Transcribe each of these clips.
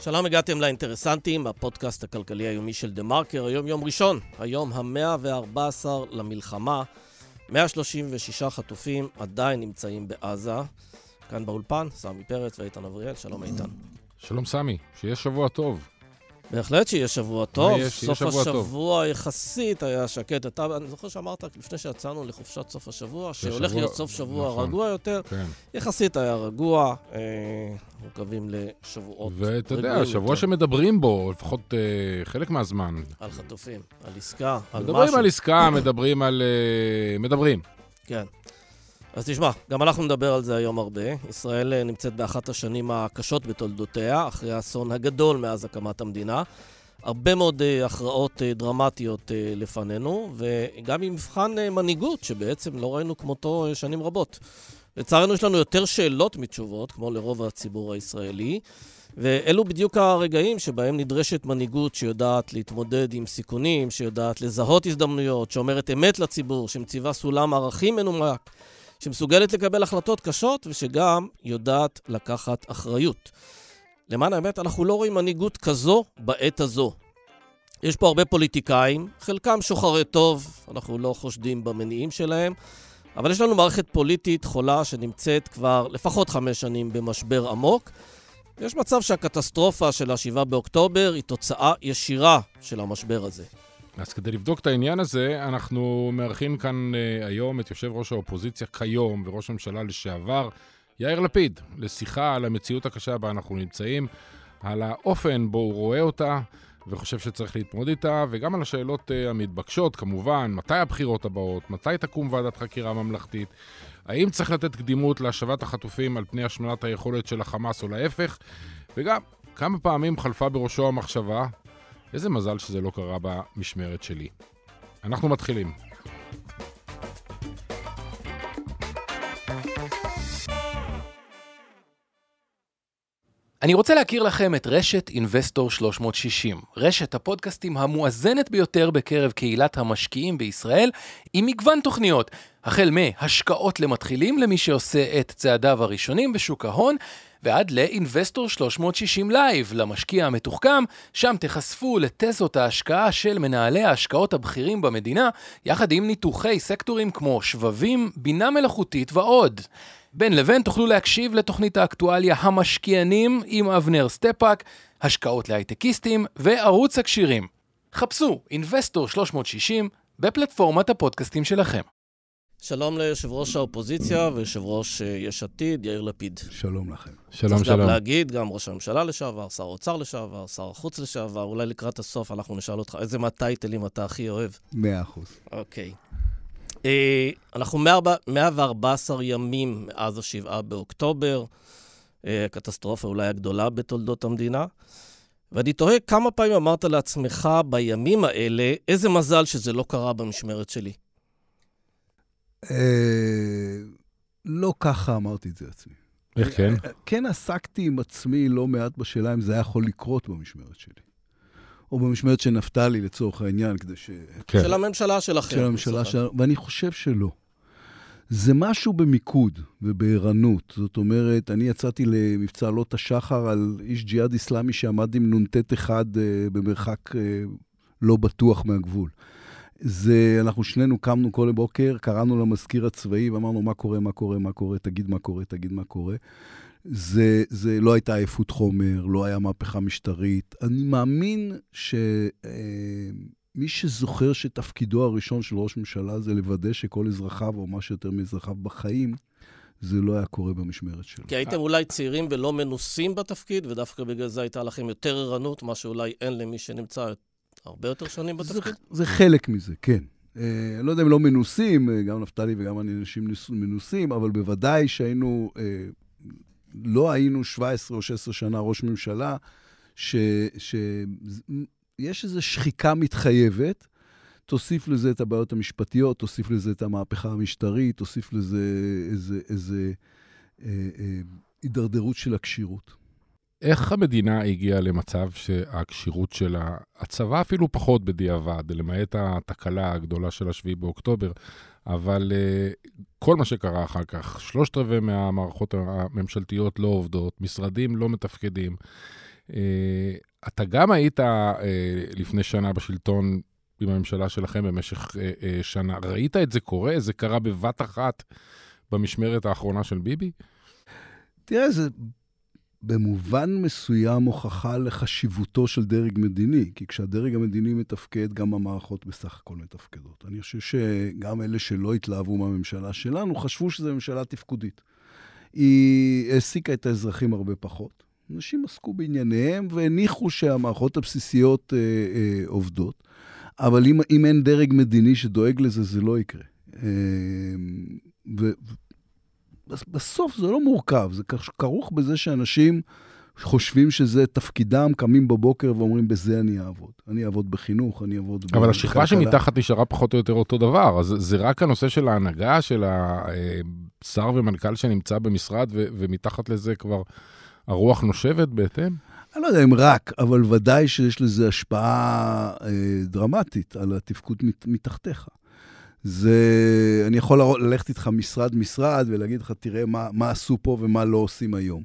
שלום, הגעתם לאינטרסנטים, הפודקאסט הכלכלי היומי של דה מרקר. היום יום ראשון, היום ה-114 למלחמה. 136 חטופים עדיין נמצאים בעזה. כאן באולפן, סמי פרץ ואיתן אבריאל. שלום, איתן. שלום, סמי. שיהיה שבוע טוב. בהחלט שיהיה שבוע טוב. יש, סוף שבוע השבוע טוב. יחסית היה שקט. אתה, אני זוכר שאמרת לפני שיצאנו לחופשת סוף השבוע, שהולך שבוע, להיות סוף שבוע נכון, רגוע יותר. כן. יחסית היה רגוע, אה, מקווים לשבועות ואתה יודע, שבוע שמדברים בו, לפחות אה, חלק מהזמן. על חטופים, על עסקה, על משהו. מדברים על עסקה, מדברים על... אה, מדברים. כן. אז תשמע, גם אנחנו נדבר על זה היום הרבה. ישראל אה, נמצאת באחת השנים הקשות בתולדותיה, אחרי האסון הגדול מאז הקמת המדינה. הרבה מאוד uh, הכרעות uh, דרמטיות לפנינו, וגם עם מבחן מנהיגות, שבעצם לא ראינו כמותו שנים רבות. לצערנו יש לנו יותר שאלות מתשובות, כמו לרוב הציבור הישראלי, ואלו בדיוק הרגעים שבהם נדרשת מנהיגות שיודעת להתמודד עם סיכונים, שיודעת לזהות הזדמנויות, שאומרת אמת לציבור, שמציבה סולם ערכים מנומק. שמסוגלת לקבל החלטות קשות ושגם יודעת לקחת אחריות. למען האמת, אנחנו לא רואים מנהיגות כזו בעת הזו. יש פה הרבה פוליטיקאים, חלקם שוחרי טוב, אנחנו לא חושדים במניעים שלהם, אבל יש לנו מערכת פוליטית חולה שנמצאת כבר לפחות חמש שנים במשבר עמוק. יש מצב שהקטסטרופה של ה-7 באוקטובר היא תוצאה ישירה של המשבר הזה. אז כדי לבדוק את העניין הזה, אנחנו מארחים כאן uh, היום את יושב ראש האופוזיציה כיום וראש הממשלה לשעבר, יאיר לפיד, לשיחה על המציאות הקשה בה אנחנו נמצאים, על האופן בו הוא רואה אותה וחושב שצריך להתמודד איתה, וגם על השאלות uh, המתבקשות, כמובן, מתי הבחירות הבאות, מתי תקום ועדת חקירה ממלכתית, האם צריך לתת קדימות להשבת החטופים על פני השמנת היכולת של החמאס או להפך, וגם כמה פעמים חלפה בראשו המחשבה איזה מזל שזה לא קרה במשמרת שלי. אנחנו מתחילים. אני רוצה להכיר לכם את רשת אינבסטור 360, רשת הפודקאסטים המואזנת ביותר בקרב קהילת המשקיעים בישראל, עם מגוון תוכניות, החל מהשקעות למתחילים למי שעושה את צעדיו הראשונים בשוק ההון, ועד ל Investor 360 Live, למשקיע המתוחכם, שם תחשפו לתזות ההשקעה של מנהלי ההשקעות הבכירים במדינה, יחד עם ניתוחי סקטורים כמו שבבים, בינה מלאכותית ועוד. בין לבין תוכלו להקשיב לתוכנית האקטואליה המשקיענים עם אבנר סטפאק, השקעות להייטקיסטים וערוץ הקשירים. חפשו אינבסטור 360 בפלטפורמת הפודקאסטים שלכם. שלום ליושב ראש האופוזיציה ויושב ראש אה, יש עתיד, יאיר לפיד. שלום לכם. שלום, שלום. צריך גם להגיד, גם ראש הממשלה לשעבר, שר האוצר לשעבר, שר החוץ לשעבר, אולי לקראת הסוף אנחנו נשאל אותך איזה מהטייטלים אתה הכי אוהב. מאה אחוז. אוקיי. אה, אנחנו 114 ימים מאז ה-7 באוקטובר, אה, הקטסטרופה אולי הגדולה בתולדות המדינה. ואני תוהה כמה פעמים אמרת לעצמך בימים האלה, איזה מזל שזה לא קרה במשמרת שלי. אה, לא ככה אמרתי את זה לעצמי. איך כן? כן עסקתי עם עצמי לא מעט בשאלה אם זה היה יכול לקרות במשמרת שלי. או במשמרת של נפתלי, לצורך העניין, כדי ש... כן. של הממשלה שלכם. של הממשלה שלנו, ואני חושב שלא. זה משהו במיקוד ובערנות. זאת אומרת, אני יצאתי למבצע עלות השחר על איש ג'יהאד אסלאמי שעמד עם נ"ט אחד uh, במרחק uh, לא בטוח מהגבול. זה, אנחנו שנינו קמנו כל בוקר, קראנו למזכיר הצבאי ואמרנו, מה קורה, מה קורה, מה קורה, תגיד מה קורה, תגיד מה קורה. זה, זה לא הייתה עייפות חומר, לא היה מהפכה משטרית. אני מאמין שמי אה, שזוכר שתפקידו הראשון של ראש ממשלה זה לוודא שכל אזרחיו, או מה שיותר מאזרחיו בחיים, זה לא היה קורה במשמרת שלו. כי הייתם אולי צעירים ולא מנוסים בתפקיד, ודווקא בגלל זה הייתה לכם יותר ערנות, מה שאולי אין למי שנמצא הרבה יותר שנים בתפקיד? זה, זה חלק מזה, כן. אה, אני לא יודע אם לא מנוסים, אה, גם נפתלי וגם אני אנשים מנוסים, אבל בוודאי שהיינו, אה, לא היינו 17 או 16 שנה ראש ממשלה, שיש איזו שחיקה מתחייבת. תוסיף לזה את הבעיות המשפטיות, תוסיף לזה את המהפכה המשטרית, תוסיף לזה איזה, איזה אה, אה, הידרדרות של הכשירות. איך המדינה הגיעה למצב שהכשירות שלה, הצבא אפילו פחות בדיעבד, למעט התקלה הגדולה של השביעי באוקטובר, אבל uh, כל מה שקרה אחר כך, שלושת רבעי מהמערכות הממשלתיות לא עובדות, משרדים לא מתפקדים. Uh, אתה גם היית uh, לפני שנה בשלטון עם הממשלה שלכם במשך שנה. ראית את זה קורה? זה קרה בבת אחת במשמרת האחרונה של ביבי? תראה, זה במובן מסוים הוכחה לחשיבותו של דרג מדיני, כי כשהדרג המדיני מתפקד, גם המערכות בסך הכל מתפקדות. אני חושב שגם אלה שלא התלהבו מהממשלה שלנו, חשבו שזו ממשלה תפקודית. היא העסיקה את האזרחים הרבה פחות. אנשים עסקו בענייניהם והניחו שהמערכות הבסיסיות אה, אה, עובדות. אבל אם, אם אין דרג מדיני שדואג לזה, זה לא יקרה. אה, בסוף זה לא מורכב, זה כרוך בזה שאנשים חושבים שזה תפקידם, קמים בבוקר ואומרים, בזה אני אעבוד. אני אעבוד בחינוך, אני אעבוד. אבל השכבה שמתחת נשארה פחות או יותר אותו דבר, אז זה רק הנושא של ההנהגה, של השר ומנכ"ל שנמצא במשרד, ו- ומתחת לזה כבר הרוח נושבת בהתאם? אני לא יודע אם רק, אבל ודאי שיש לזה השפעה אה, דרמטית על התפקוד מת, מתחתיך. זה, אני יכול ללכת איתך משרד-משרד ולהגיד לך, תראה מה, מה עשו פה ומה לא עושים היום.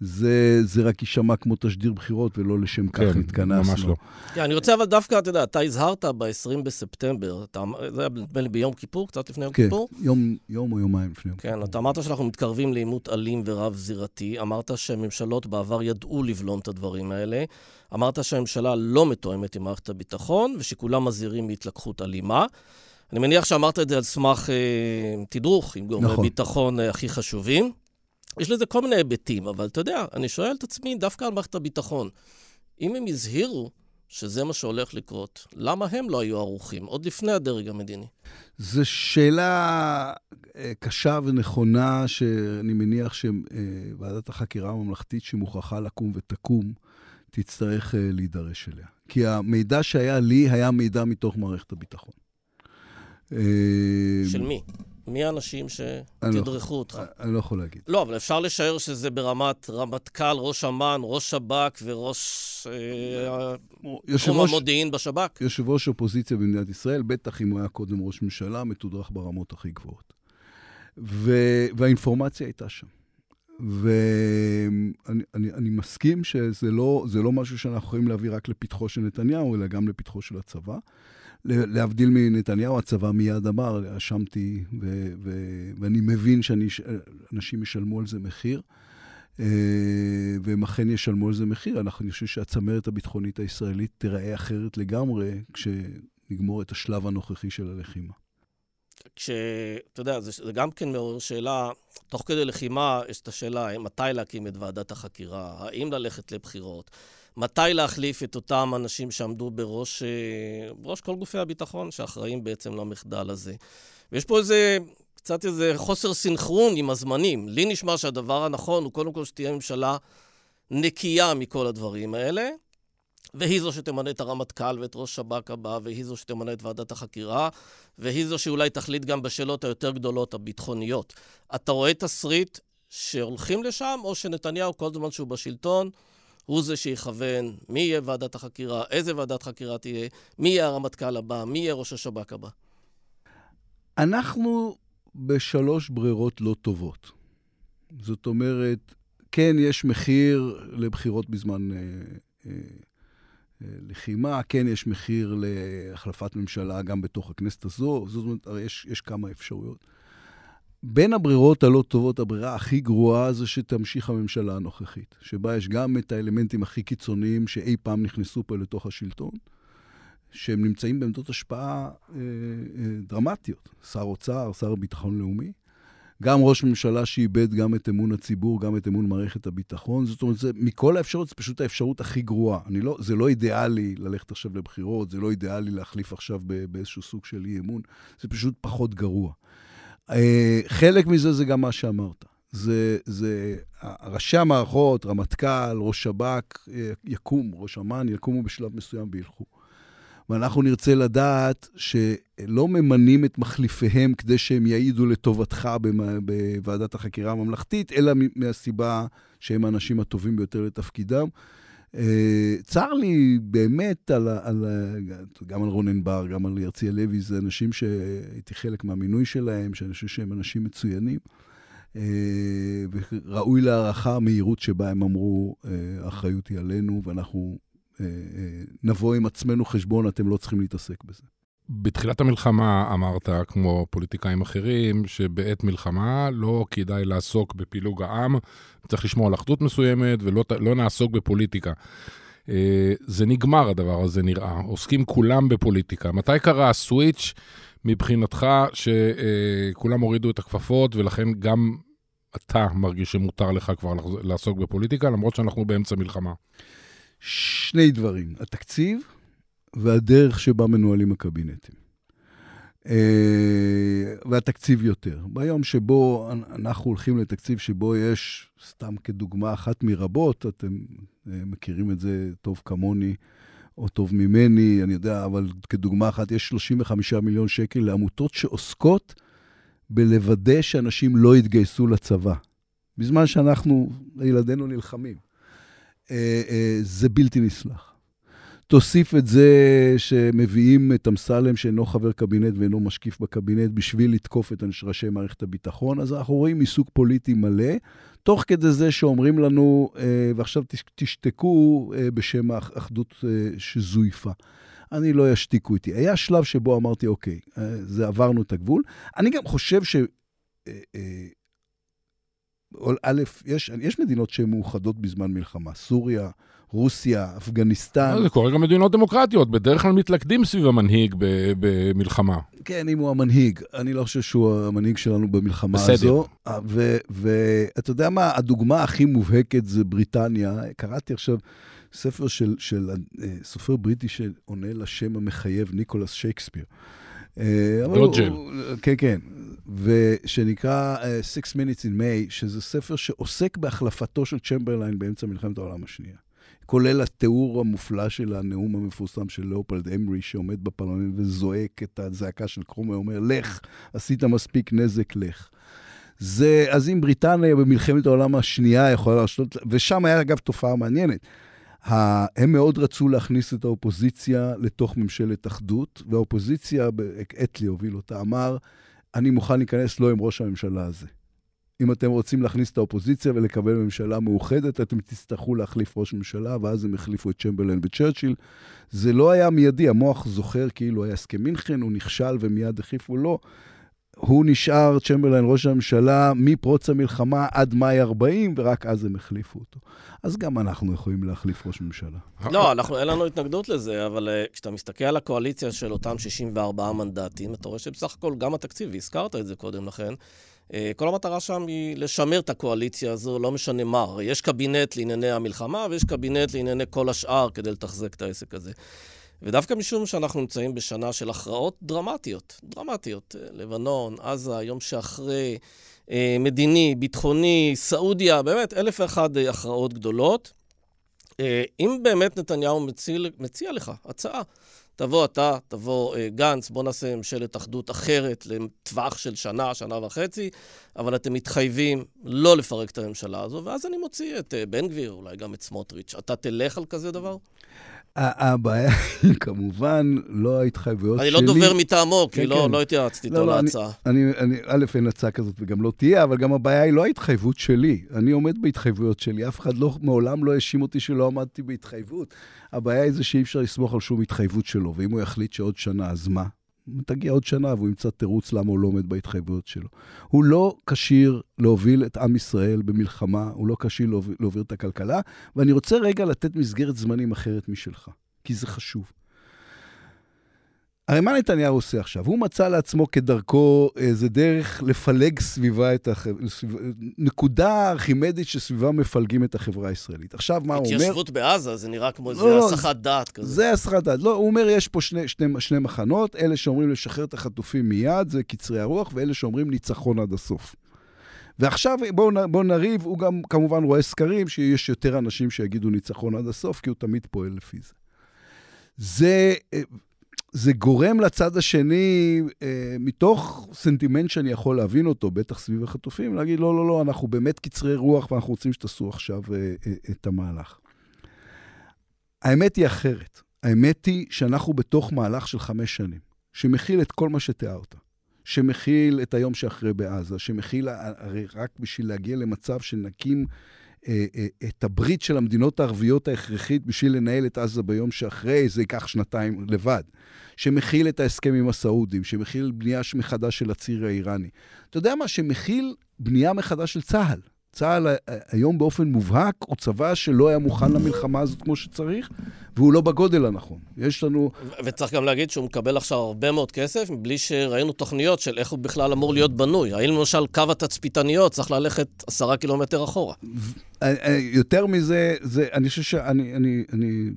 זה, זה רק יישמע כמו תשדיר בחירות, ולא לשם כך כן, התכנסנו. ממש לא. כן, אני רוצה אבל דווקא, אתה יודע, אתה הזהרת ב-20 בספטמבר, אתה, זה היה נדמה לי ביום כיפור, קצת לפני יום כן, כיפור? כן, יום, יום או יומיים לפני יום כן, כיפור. כן, אתה אמרת שאנחנו מתקרבים לעימות אלים ורב-זירתי, אמרת שממשלות בעבר ידעו לבלום את הדברים האלה, אמרת שהממשלה לא מתואמת עם מערכת הביטחון, ושכולם מזהירים מהתלקחות אלימה. אני מניח שאמרת את זה על סמך אה, תדרוך עם גורמי נכון. ביטחון אה, הכי חשובים. יש לזה כל מיני היבטים, אבל אתה יודע, אני שואל את עצמי דווקא על מערכת הביטחון. אם הם הזהירו שזה מה שהולך לקרות, למה הם לא היו ערוכים, עוד לפני הדרג המדיני? זו שאלה אה, קשה ונכונה, שאני מניח שוועדת החקירה הממלכתית שמוכרחה לקום ותקום, תצטרך אה, להידרש אליה. כי המידע שהיה לי היה מידע מתוך מערכת הביטחון. אה, של מי? מי האנשים לא- שתדרכו אותך? אני לא יכול להגיד. לא, אבל אפשר לשער שזה ברמת רמטכ"ל, ראש אמ"ן, ראש שב"כ וראש אה, תחום המודיעין בשב"כ. יושב ראש אופוזיציה במדינת ישראל, בטח אם הוא היה קודם ראש ממשלה, מתודרך ברמות הכי גבוהות. והאינפורמציה הייתה שם. ואני אני, אני מסכים שזה לא, לא משהו שאנחנו יכולים להביא רק לפתחו של נתניהו, אלא גם לפתחו של הצבא. להבדיל מנתניהו, הצבא מיד אמר, אשמתי, ואני מבין שאנשים ישלמו על זה מחיר, אה, והם אכן ישלמו על זה מחיר. אנחנו, אני חושב שהצמרת הביטחונית הישראלית תיראה אחרת לגמרי כשנגמור את השלב הנוכחי של הלחימה. כשאתה יודע, זה, זה גם כן מעורר שאלה, תוך כדי לחימה יש את השאלה מתי להקים את ועדת החקירה, האם ללכת לבחירות. מתי להחליף את אותם אנשים שעמדו בראש, אה, בראש כל גופי הביטחון שאחראים בעצם למחדל הזה. ויש פה איזה, קצת איזה חוסר סינכרון עם הזמנים. לי נשמע שהדבר הנכון הוא קודם כל שתהיה ממשלה נקייה מכל הדברים האלה, והיא זו שתמנה את הרמטכ"ל ואת ראש שב"כ הבא, והיא זו שתמנה את ועדת החקירה, והיא זו שאולי תחליט גם בשאלות היותר גדולות, הביטחוניות. אתה רואה תסריט שהולכים לשם, או שנתניהו, כל זמן שהוא בשלטון, הוא זה שיכוון מי יהיה ועדת החקירה, איזה ועדת חקירה תהיה, מי יהיה הרמטכ"ל הבא, מי יהיה ראש השב"כ הבא. אנחנו בשלוש ברירות לא טובות. זאת אומרת, כן, יש מחיר לבחירות בזמן אה, אה, אה, לחימה, כן, יש מחיר להחלפת ממשלה גם בתוך הכנסת הזו, זאת אומרת, הרי יש, יש כמה אפשרויות. בין הברירות הלא טובות, הברירה הכי גרועה זה שתמשיך הממשלה הנוכחית, שבה יש גם את האלמנטים הכי קיצוניים שאי פעם נכנסו פה לתוך השלטון, שהם נמצאים בעמדות השפעה אה, אה, דרמטיות. שר אוצר, שר ביטחון לאומי, גם ראש ממשלה שאיבד גם את אמון הציבור, גם את אמון מערכת הביטחון. זאת אומרת, זה, מכל האפשרות, זו פשוט האפשרות הכי גרועה. לא, זה לא אידיאלי ללכת עכשיו לבחירות, זה לא אידיאלי להחליף עכשיו באיזשהו סוג של אי אמון, זה פשוט פחות גרוע. אה, חלק מזה זה גם מה שאמרת. זה, זה ראשי המערכות, רמטכ"ל, ראש שב"כ, אה, יקום, ראש אמ"ן, יקומו בשלב מסוים וילכו. ואנחנו נרצה לדעת שלא ממנים את מחליפיהם כדי שהם יעידו לטובתך בוועדת החקירה הממלכתית, אלא מהסיבה שהם האנשים הטובים ביותר לתפקידם. אה, צר לי באמת על, על, גם על רונן בר, גם על הרצי הלוי, זה אנשים שהייתי חלק מהמינוי שלהם, שאני חושב שהם אנשים מצוינים. אה, וראוי להערכה המהירות שבה הם אמרו, האחריות היא עלינו, ואנחנו נבוא עם עצמנו חשבון, אתם לא צריכים להתעסק בזה. בתחילת המלחמה אמרת, כמו פוליטיקאים אחרים, שבעת מלחמה לא כדאי לעסוק בפילוג העם, צריך לשמור על אחדות מסוימת ולא לא נעסוק בפוליטיקה. אה, זה נגמר הדבר הזה נראה, עוסקים כולם בפוליטיקה. מתי קרה הסוויץ' מבחינתך שכולם הורידו את הכפפות ולכן גם אתה מרגיש שמותר לך כבר לעסוק בפוליטיקה, למרות שאנחנו באמצע מלחמה? שני דברים, התקציב והדרך שבה מנוהלים הקבינטים. אה, והתקציב יותר. ביום שבו אנחנו הולכים לתקציב שבו יש, סתם כדוגמה אחת מרבות, אתם אה, מכירים את זה טוב כמוני, או טוב ממני, אני יודע, אבל כדוגמה אחת, יש 35 מיליון שקל לעמותות שעוסקות בלוודא שאנשים לא יתגייסו לצבא, בזמן שאנחנו, ילדינו נלחמים. אה, זה בלתי נסלח. תוסיף את זה שמביאים את אמסלם, שאינו חבר קבינט ואינו משקיף בקבינט, בשביל לתקוף את ראשי מערכת הביטחון. אז אנחנו רואים עיסוק פוליטי מלא, תוך כדי זה שאומרים לנו, אה, ועכשיו תשתקו אה, בשם האחדות אה, שזויפה. אני לא ישתיקו איתי. היה שלב שבו אמרתי, אוקיי, זה עברנו את הגבול. אני גם חושב ש... א', יש, יש מדינות שהן מאוחדות בזמן מלחמה. סוריה, רוסיה, אפגניסטן. זה קורה גם במדינות דמוקרטיות, בדרך כלל מתלכדים סביב המנהיג במלחמה. כן, אם הוא המנהיג. אני לא חושב שהוא המנהיג שלנו במלחמה בסדר. הזו. ואתה יודע מה, הדוגמה הכי מובהקת זה בריטניה. קראתי עכשיו ספר של, של אה, סופר בריטי שעונה לשם המחייב, ניקולס שייקספיר. דודג'ל. כן, כן. ושנקרא Six Minutes in May, שזה ספר שעוסק בהחלפתו של צ'מברליין באמצע מלחמת העולם השנייה. כולל התיאור המופלא של הנאום המפורסם של ליאופולד אמרי, שעומד בפרלמנט וזועק את הזעקה של קרומוול, אומר, לך, עשית מספיק נזק, לך. זה, אז אם בריטניה במלחמת העולם השנייה יכולה להרשות, ושם היה אגב תופעה מעניינת. הם מאוד רצו להכניס את האופוזיציה לתוך ממשלת אחדות, והאופוזיציה, אתלי הוביל אותה, אמר, אני מוכן להיכנס לא עם ראש הממשלה הזה. אם אתם רוצים להכניס את האופוזיציה ולקבל ממשלה מאוחדת, אתם תצטרכו להחליף ראש ממשלה, ואז הם החליפו את צ'מברלן וצ'רצ'יל. זה לא היה מיידי, המוח זוכר כאילו היה הסכם מינכן, הוא נכשל ומיד החליפו לו. הוא נשאר, צ'מברליין, ראש הממשלה, מפרוץ המלחמה עד מאי 40, ורק אז הם החליפו אותו. אז גם אנחנו יכולים להחליף ראש ממשלה. לא, אנחנו, אין לנו התנגדות לזה, אבל uh, כשאתה מסתכל על הקואליציה של אותם 64 מנדטים, אתה רואה שבסך הכל גם התקציב, והזכרת את זה קודם לכן, כל המטרה שם היא לשמר את הקואליציה הזו, לא משנה מה. הרי יש קבינט לענייני המלחמה, ויש קבינט לענייני כל השאר כדי לתחזק את העסק הזה. ודווקא משום שאנחנו נמצאים בשנה של הכרעות דרמטיות, דרמטיות. אה, לבנון, עזה, יום שאחרי, אה, מדיני, ביטחוני, סעודיה, באמת אלף ואחד אה, הכרעות גדולות. אם באמת נתניהו מציע, מציע לך הצעה, תבוא אתה, תבוא גנץ, בוא נעשה ממשלת אחדות אחרת לטווח של שנה, שנה וחצי, אבל אתם מתחייבים לא לפרק את הממשלה הזו, ואז אני מוציא את בן גביר, אולי גם את סמוטריץ'. אתה תלך על כזה דבר? הבעיה היא כמובן לא ההתחייבויות שלי. אני לא דובר מטעמו, כי כן, לא, כן. לא התייעצתי איתו לא, להצעה. אני, א', אין הצעה כזאת וגם לא תהיה, אבל גם הבעיה היא לא ההתחייבות שלי. אני עומד בהתחייבויות שלי, אף אחד לא, מעולם לא האשים אותי שלא עמדתי בהתחייבות. הבעיה היא זה שאי אפשר לסמוך על שום התחייבות שלו, ואם הוא יחליט שעוד שנה, אז מה? תגיע עוד שנה והוא ימצא תירוץ למה הוא לא עומד בהתחייבויות שלו. הוא לא כשיר להוביל את עם ישראל במלחמה, הוא לא כשיר להוביל, להוביל את הכלכלה, ואני רוצה רגע לתת מסגרת זמנים אחרת משלך, כי זה חשוב. הרי מה נתניהו עושה עכשיו? הוא מצא לעצמו כדרכו איזה דרך לפלג סביבה את החברה, נקודה ארכימדית שסביבה מפלגים את החברה הישראלית. עכשיו, מה הוא אומר? התיישבות בעזה, זה נראה כמו איזה לא, הסחת דעת כזה. זה הסחת דעת. לא, הוא אומר, יש פה שני, שני, שני מחנות, אלה שאומרים לשחרר את החטופים מיד, זה קצרי הרוח, ואלה שאומרים ניצחון עד הסוף. ועכשיו בואו בוא נריב, הוא גם כמובן רואה סקרים שיש יותר אנשים שיגידו ניצחון עד הסוף, כי הוא תמיד פועל לפי זה. זה, זה גורם לצד השני, אה, מתוך סנטימנט שאני יכול להבין אותו, בטח סביב החטופים, להגיד, לא, לא, לא, אנחנו באמת קצרי רוח ואנחנו רוצים שתעשו עכשיו אה, אה, את המהלך. האמת היא אחרת. האמת היא שאנחנו בתוך מהלך של חמש שנים, שמכיל את כל מה שתיארת. שמכיל את היום שאחרי בעזה, שמכיל, הרי רק בשביל להגיע למצב שנקים את הברית של המדינות הערביות ההכרחית בשביל לנהל את עזה ביום שאחרי, זה ייקח שנתיים לבד. שמכיל את ההסכם עם הסעודים, שמכיל בנייה מחדש של הציר האיראני. אתה יודע מה? שמכיל בנייה מחדש של צה"ל. צה"ל היום באופן מובהק הוא צבא שלא היה מוכן למלחמה הזאת כמו שצריך, והוא לא בגודל הנכון. יש לנו... וצריך גם להגיד שהוא מקבל עכשיו הרבה מאוד כסף, מבלי שראינו תוכניות של איך הוא בכלל אמור להיות בנוי. האם למשל קו התצפיתניות צריך ללכת עשרה קילומטר אחורה? אה, יותר מזה, זה, אני חושב שאני אני, אני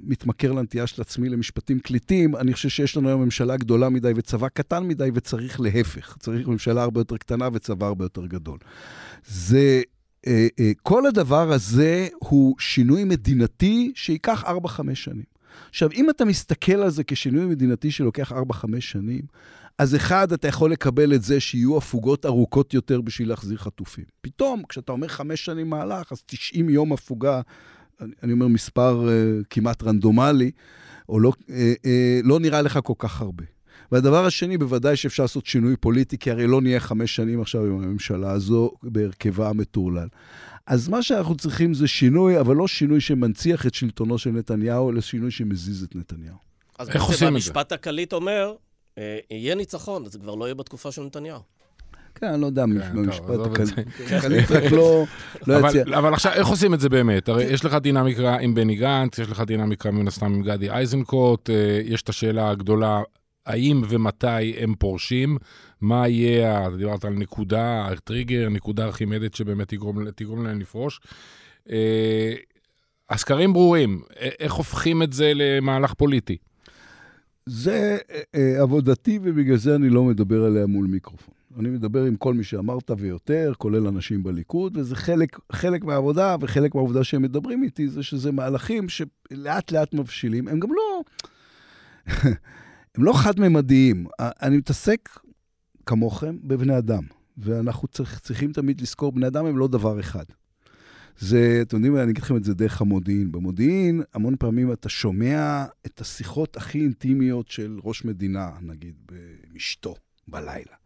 מתמכר לנטייה של עצמי למשפטים קליטים. אני חושב שיש לנו היום ממשלה גדולה מדי וצבא קטן מדי, וצריך להפך. צריך ממשלה הרבה יותר קטנה וצבא הרבה יותר גדול. זה, אה, אה, כל הדבר הזה הוא שינוי מדינתי שייקח 4-5 שנים. עכשיו, אם אתה מסתכל על זה כשינוי מדינתי שלוקח 4-5 שנים, אז אחד, אתה יכול לקבל את זה שיהיו הפוגות ארוכות יותר בשביל להחזיר חטופים. פתאום, כשאתה אומר חמש שנים מהלך, אז 90 יום הפוגה, אני, אני אומר מספר uh, כמעט רנדומלי, או לא, uh, uh, לא נראה לך כל כך הרבה. והדבר השני, בוודאי שאפשר לעשות שינוי פוליטי, כי הרי לא נהיה חמש שנים עכשיו עם הממשלה הזו בהרכבה המטורלל. אז מה שאנחנו צריכים זה שינוי, אבל לא שינוי שמנציח את שלטונו של נתניהו, אלא שינוי שמזיז את נתניהו. אז איך עושים את זה? המשפט הקליט אומר, אה, יהיה ניצחון, זה כבר לא יהיה בתקופה של נתניהו. כן, אני לא יודע, במשפט הכלכלית רק לא, לא יציע. אבל עכשיו, איך עושים את זה באמת? הרי יש לך דינמיקה עם בני גנץ, יש לך דינמיקה מן הסתם עם גדי איזנקוט, אה, יש את השאלה הגדולה, האם ומתי הם פורשים, מה יהיה, דיברת על נקודה, טריגר, נקודה ארכימדית שבאמת תגרום, תגרום להם לפרוש. אה, הסקרים ברורים, איך הופכים את זה למהלך פוליטי? זה אה, עבודתי, ובגלל זה אני לא מדבר עליה מול מיקרופון. אני מדבר עם כל מי שאמרת ויותר, כולל אנשים בליכוד, וזה חלק, חלק מהעבודה, וחלק מהעבודה שהם מדברים איתי, זה שזה מהלכים שלאט לאט מבשילים. הם גם לא... הם לא חד-ממדיים. אני מתעסק, כמוכם, בבני אדם. ואנחנו צריך, צריכים תמיד לזכור, בני אדם הם לא דבר אחד. זה, אתם יודעים, אני אגיד לכם את זה דרך המודיעין. במודיעין, המון פעמים אתה שומע את השיחות הכי אינטימיות של ראש מדינה, נגיד, עם אשתו, בלילה.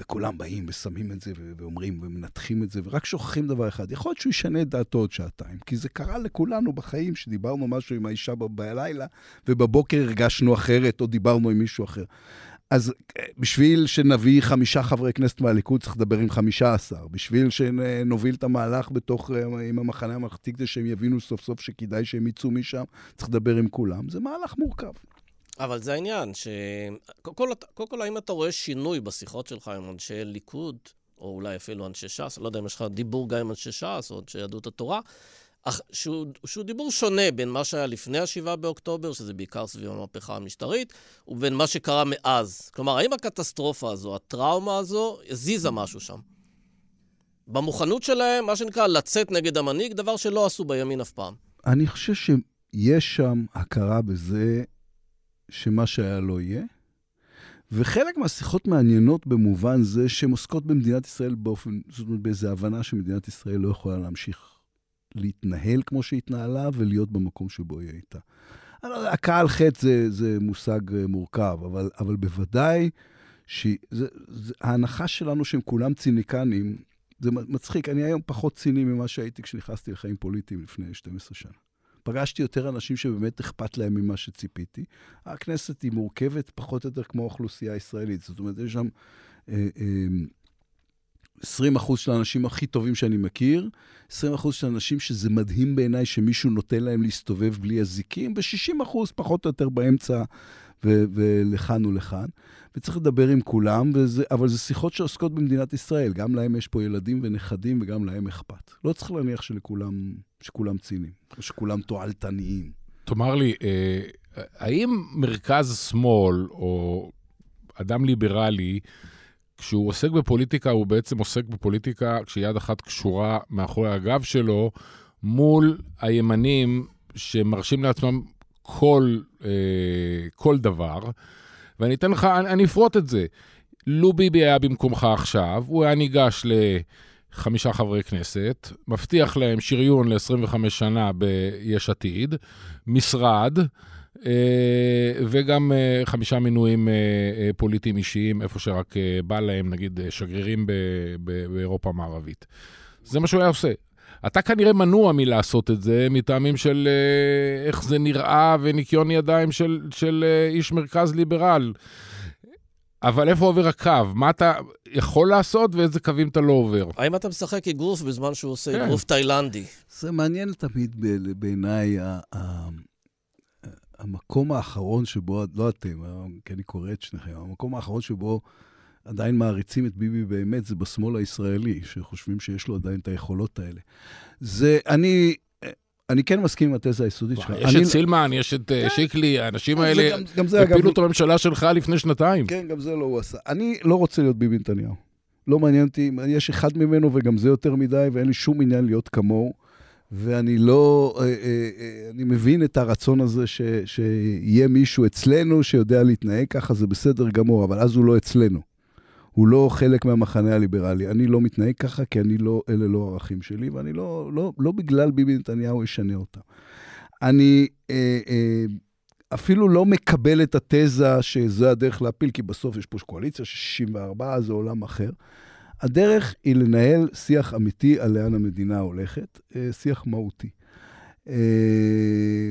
וכולם באים ושמים את זה ואומרים ומנתחים את זה, ורק שוכחים דבר אחד. יכול להיות שהוא ישנה את דעתו עוד שעתיים, כי זה קרה לכולנו בחיים, שדיברנו משהו עם האישה בלילה, ובבוקר הרגשנו אחרת, או דיברנו עם מישהו אחר. אז אה, בשביל שנביא חמישה חברי כנסת מהליכוד, צריך לדבר עם חמישה עשר. בשביל שנוביל את המהלך בתוך, אה, עם המחנה הממלכתי, כדי שהם יבינו סוף סוף שכדאי שהם יצאו משם, צריך לדבר עם כולם. זה מהלך מורכב. אבל זה העניין, ש... קודם כל, כל, כל, האם אתה רואה שינוי בשיחות שלך עם אנשי ליכוד, או אולי אפילו אנשי ש"ס, לא יודע אם יש לך דיבור גם עם אנשי ש"ס או אנשי יהדות התורה, אך, שהוא, שהוא דיבור שונה בין מה שהיה לפני ה-7 באוקטובר, שזה בעיקר סביב המהפכה המשטרית, ובין מה שקרה מאז. כלומר, האם הקטסטרופה הזו, הטראומה הזו, הזיזה משהו שם? במוכנות שלהם, מה שנקרא, לצאת נגד המנהיג, דבר שלא עשו בימין אף פעם. אני חושב שיש שם הכרה בזה שמה שהיה לא יהיה. וחלק מהשיחות מעניינות במובן זה שהן עוסקות במדינת ישראל באופן, זאת אומרת, באיזו הבנה שמדינת ישראל לא יכולה להמשיך להתנהל כמו שהתנהלה ולהיות במקום שבו היא הייתה. הקהל חטא זה, זה מושג אה, מורכב, אבל, אבל בוודאי שההנחה שלנו שהם כולם ציניקנים, זה מצחיק. אני היום פחות ציני ממה שהייתי כשנכנסתי לחיים פוליטיים לפני 12 שנה. פגשתי יותר אנשים שבאמת אכפת להם ממה שציפיתי. הכנסת היא מורכבת פחות או יותר כמו האוכלוסייה הישראלית. זאת אומרת, יש שם אה, אה, 20 אחוז של האנשים הכי טובים שאני מכיר, 20 אחוז של אנשים שזה מדהים בעיניי שמישהו נותן להם להסתובב בלי אזיקים, ו-60 אחוז פחות או יותר באמצע ו- ולכאן ולכאן. וצריך לדבר עם כולם, וזה, אבל זה שיחות שעוסקות במדינת ישראל. גם להם יש פה ילדים ונכדים, וגם להם אכפת. לא צריך להניח שלכולם, שכולם ציניים, או שכולם תועלתניים. תאמר לי, אה, האם מרכז-שמאל, או אדם ליברלי, כשהוא עוסק בפוליטיקה, הוא בעצם עוסק בפוליטיקה כשיד אחת קשורה מאחורי הגב שלו, מול הימנים שמרשים לעצמם כל, אה, כל דבר. ואני אתן לך, אני אפרוט את זה. לו ביבי היה במקומך עכשיו, הוא היה ניגש חמישה חברי כנסת, מבטיח להם שריון ל-25 שנה ביש עתיד, משרד, אה, וגם אה, חמישה מינויים אה, פוליטיים אישיים, איפה שרק בא להם, נגיד שגרירים באירופה המערבית. זה מה שהוא היה עושה. אתה כנראה מנוע מלעשות את זה, מטעמים של איך זה נראה וניקיון ידיים של, של איש מרכז ליברל. אבל איפה עובר הקו? מה אתה יכול לעשות ואיזה קווים אתה לא עובר? האם אתה משחק אגרוף בזמן שהוא עושה כן. אגרוף תאילנדי? זה מעניין תמיד בעיניי המקום האחרון שבו, לא אתם, כי אני קורא את שניכם, המקום האחרון שבו עדיין מעריצים את ביבי באמת זה בשמאל הישראלי, שחושבים שיש לו עדיין את היכולות האלה. זה, אני, אני כן מסכים עם התזה היסודית שלך. יש את סילמן, יש את אה, כן. שיקלי, האנשים האלה הפילו את הממשלה שלך לפני שנתיים. כן, גם זה לא הוא עשה. אני לא רוצה להיות ביבי נתניהו. לא מעניין אותי, יש אחד ממנו וגם זה יותר מדי, ואין לי שום עניין להיות כמוהו. ואני לא, אה, אה, אני מבין את הרצון הזה ש, שיהיה מישהו אצלנו שיודע להתנהג ככה, זה בסדר גמור, אבל אז הוא לא אצלנו. הוא לא חלק מהמחנה הליברלי. אני לא מתנהג ככה, כי אני לא, אלה לא ערכים שלי, ואני לא, לא, לא בגלל ביבי נתניהו אשנה אותם. אני אה, אה, אפילו לא מקבל את התזה שזו הדרך להפיל, כי בסוף יש פה קואליציה של 64, זה עולם אחר. הדרך היא לנהל שיח אמיתי על לאן המדינה הולכת, אה, שיח מהותי. אה,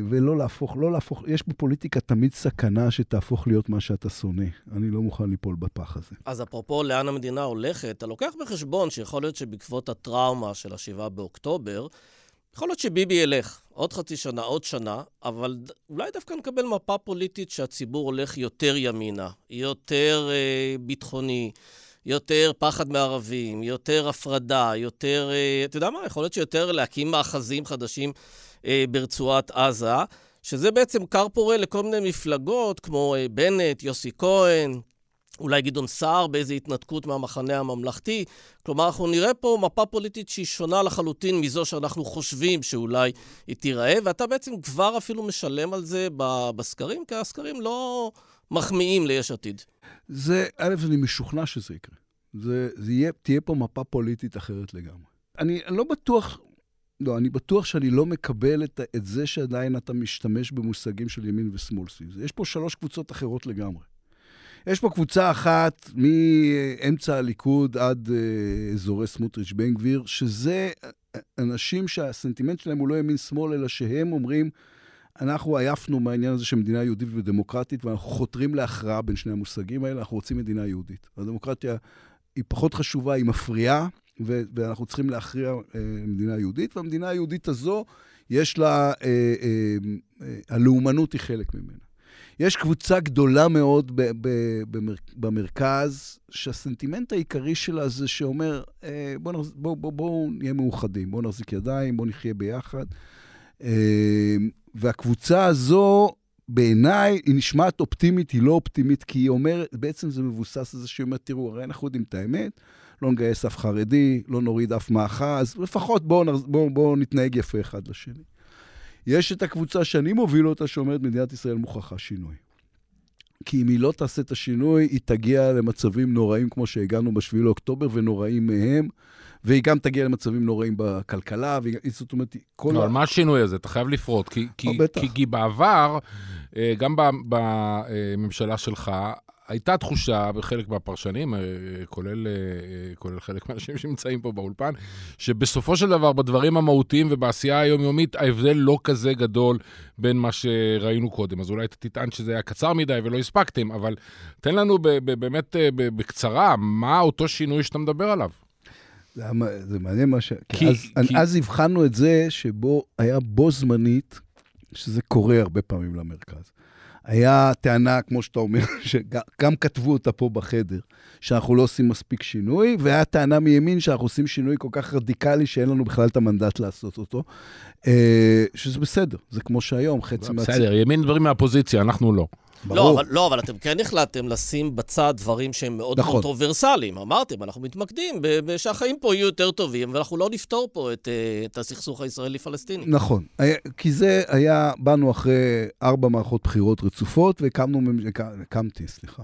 ולא להפוך, לא להפוך, יש בפוליטיקה תמיד סכנה שתהפוך להיות מה שאתה שונא. אני לא מוכן ליפול בפח הזה. אז אפרופו לאן המדינה הולכת, אתה לוקח בחשבון שיכול להיות שבעקבות הטראומה של ה-7 באוקטובר, יכול להיות שביבי ילך עוד חצי שנה, עוד שנה, אבל אולי דווקא נקבל מפה פוליטית שהציבור הולך יותר ימינה, יותר אה, ביטחוני. יותר פחד מערבים, יותר הפרדה, יותר, אה, אתה יודע מה, יכול להיות שיותר להקים מאחזים חדשים אה, ברצועת עזה, שזה בעצם כר פורה לכל מיני מפלגות, כמו אה, בנט, יוסי כהן, אולי גדעון סער באיזו התנתקות מהמחנה הממלכתי. כלומר, אנחנו נראה פה מפה פוליטית שהיא שונה לחלוטין מזו שאנחנו חושבים שאולי היא תיראה, ואתה בעצם כבר אפילו משלם על זה בסקרים, כי הסקרים לא מחמיאים ליש עתיד. זה, א', אני משוכנע שזה יקרה. זה, זה יהיה, תהיה פה מפה פוליטית אחרת לגמרי. אני, אני לא בטוח, לא, אני בטוח שאני לא מקבל את, את זה שעדיין אתה משתמש במושגים של ימין ושמאל סביב זה. יש פה שלוש קבוצות אחרות לגמרי. יש פה קבוצה אחת מאמצע הליכוד עד uh, אזורי סמוטריץ' בן גביר, שזה אנשים שהסנטימנט שלהם הוא לא ימין-שמאל, אלא שהם אומרים, אנחנו עייפנו מהעניין הזה של מדינה יהודית ודמוקרטית, ואנחנו חותרים להכרעה בין שני המושגים האלה, אנחנו רוצים מדינה יהודית. הדמוקרטיה היא פחות חשובה, היא מפריעה, ו- ואנחנו צריכים להכריע אה, מדינה יהודית, והמדינה היהודית הזו, יש לה, אה, אה, אה, הלאומנות היא חלק ממנה. יש קבוצה גדולה מאוד ב- ב- במר- במרכז, שהסנטימנט העיקרי שלה זה שאומר, אה, בואו בוא, בוא, בוא נהיה מאוחדים, בואו נחזיק ידיים, בואו נחיה ביחד. אה, והקבוצה הזו, בעיניי, היא נשמעת אופטימית, היא לא אופטימית, כי היא אומרת, בעצם זה מבוסס על זה שהיא אומרת, תראו, הרי אנחנו יודעים את האמת, לא נגייס אף חרדי, לא נוריד אף מאחז, לפחות בואו בוא, בוא נתנהג יפה אחד לשני. יש את הקבוצה שאני מוביל אותה, שאומרת, מדינת ישראל מוכרחה שינוי. כי אם היא לא תעשה את השינוי, היא תגיע למצבים נוראים כמו שהגענו ב-7 לאוקטובר, ונוראים מהם. והיא גם תגיע למצבים נוראים בכלכלה, והיא, זאת אומרת, כל... לא, ה... אבל מה השינוי הזה? אתה חייב לפרוט, כי, כי, כי, כי בעבר, אה, גם בממשלה שלך, הייתה תחושה בחלק מהפרשנים, אה, כולל, אה, כולל חלק מהאנשים שנמצאים פה באולפן, שבסופו של דבר, בדברים המהותיים ובעשייה היומיומית, ההבדל לא כזה גדול בין מה שראינו קודם. אז אולי אתה תטען שזה היה קצר מדי ולא הספקתם, אבל תן לנו באמת בקצרה, מה אותו שינוי שאתה מדבר עליו? זה, זה מעניין מה ש... כי, אז, כי... אז הבחנו את זה שבו היה בו זמנית, שזה קורה הרבה פעמים למרכז. היה טענה, כמו שאתה אומר, שגם כתבו אותה פה בחדר, שאנחנו לא עושים מספיק שינוי, והיה טענה מימין שאנחנו עושים שינוי כל כך רדיקלי שאין לנו בכלל את המנדט לעשות אותו, אה, שזה בסדר, זה כמו שהיום, חצי מה... בסדר, ימין דברים מהפוזיציה, אנחנו לא. לא אבל, לא, אבל אתם כן החלטתם לשים בצד דברים שהם מאוד נכון. קונטרוברסליים. אמרתם, אנחנו מתמקדים שהחיים פה יהיו יותר טובים, ואנחנו לא נפתור פה את, אה, את הסכסוך הישראלי-פלסטיני. נכון, כי זה היה, באנו אחרי ארבע מערכות בחירות רצופות, והקמנו, הקמתי, סליחה,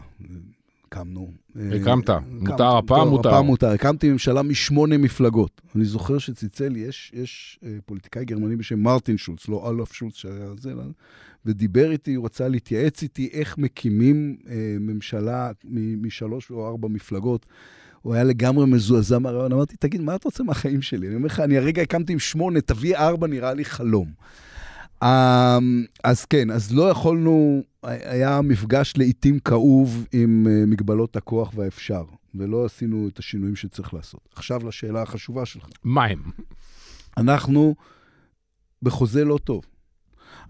הקמנו. הקמת. אה, מותר, הקמנו, הפעם מותר. הפעם מותר. הקמתי ממשלה משמונה מפלגות. אני זוכר שצלצל יש, יש אה, פוליטיקאי גרמני בשם מרטין שולץ, לא אלוף שולץ שהיה זה, לא, ודיבר איתי, הוא רצה להתייעץ איתי איך מקימים אה, ממשלה מ- משלוש או ארבע מפלגות. הוא היה לגמרי מזועזע מהרעיון. אמרתי, תגיד, מה אתה רוצה מהחיים שלי? אני אומר לך, אני הרגע הקמתי עם שמונה, תביא ארבע, נראה לי חלום. אמ, אז כן, אז לא יכולנו, היה מפגש לעיתים כאוב עם אה, מגבלות הכוח והאפשר, ולא עשינו את השינויים שצריך לעשות. עכשיו לשאלה החשובה שלך. מה הם? אנחנו בחוזה לא טוב.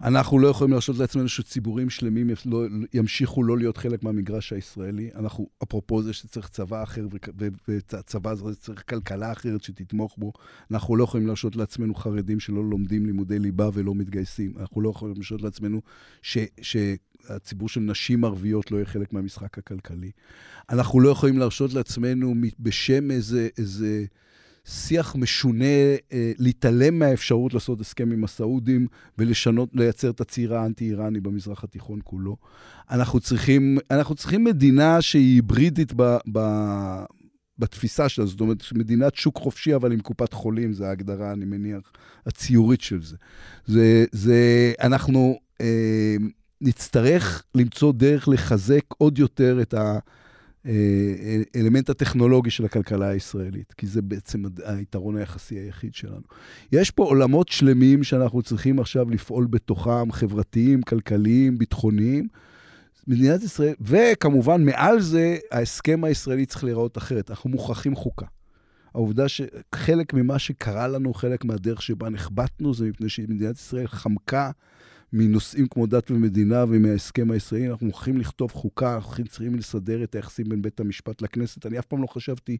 אנחנו לא יכולים להרשות לעצמנו שציבורים שלמים לא, ימשיכו לא להיות חלק מהמגרש הישראלי. אנחנו, אפרופו זה שצריך צבא אחר, וצבא הזה צריך כלכלה אחרת שתתמוך בו. אנחנו לא יכולים להרשות לעצמנו חרדים שלא לומדים לימודי ליבה ולא מתגייסים. אנחנו לא יכולים להרשות לעצמנו ש... ש הציבור של נשים ערביות לא יהיה חלק מהמשחק הכלכלי. אנחנו לא יכולים להרשות לעצמנו בשם איזה, איזה שיח משונה, אה, להתעלם מהאפשרות לעשות הסכם עם הסעודים ולשנות, לייצר את הציר האנטי-איראני במזרח התיכון כולו. אנחנו צריכים, אנחנו צריכים מדינה שהיא היברידית ב, ב, בתפיסה שלה, זאת אומרת, מדינת שוק חופשי, אבל עם קופת חולים, זו ההגדרה, אני מניח, הציורית של זה. זה, זה אנחנו אה, נצטרך למצוא דרך לחזק עוד יותר את ה... האלמנט הטכנולוגי של הכלכלה הישראלית, כי זה בעצם היתרון היחסי היחיד שלנו. יש פה עולמות שלמים שאנחנו צריכים עכשיו לפעול בתוכם, חברתיים, כלכליים, ביטחוניים. מדינת ישראל, וכמובן, מעל זה, ההסכם הישראלי צריך להיראות אחרת. אנחנו מוכרחים חוקה. העובדה שחלק ממה שקרה לנו, חלק מהדרך שבה נחבטנו, זה מפני שמדינת ישראל חמקה מנושאים כמו דת ומדינה ומההסכם הישראלי, אנחנו מוכרחים לכתוב חוקה, אנחנו צריכים לסדר את היחסים בין בית המשפט לכנסת. אני אף פעם לא חשבתי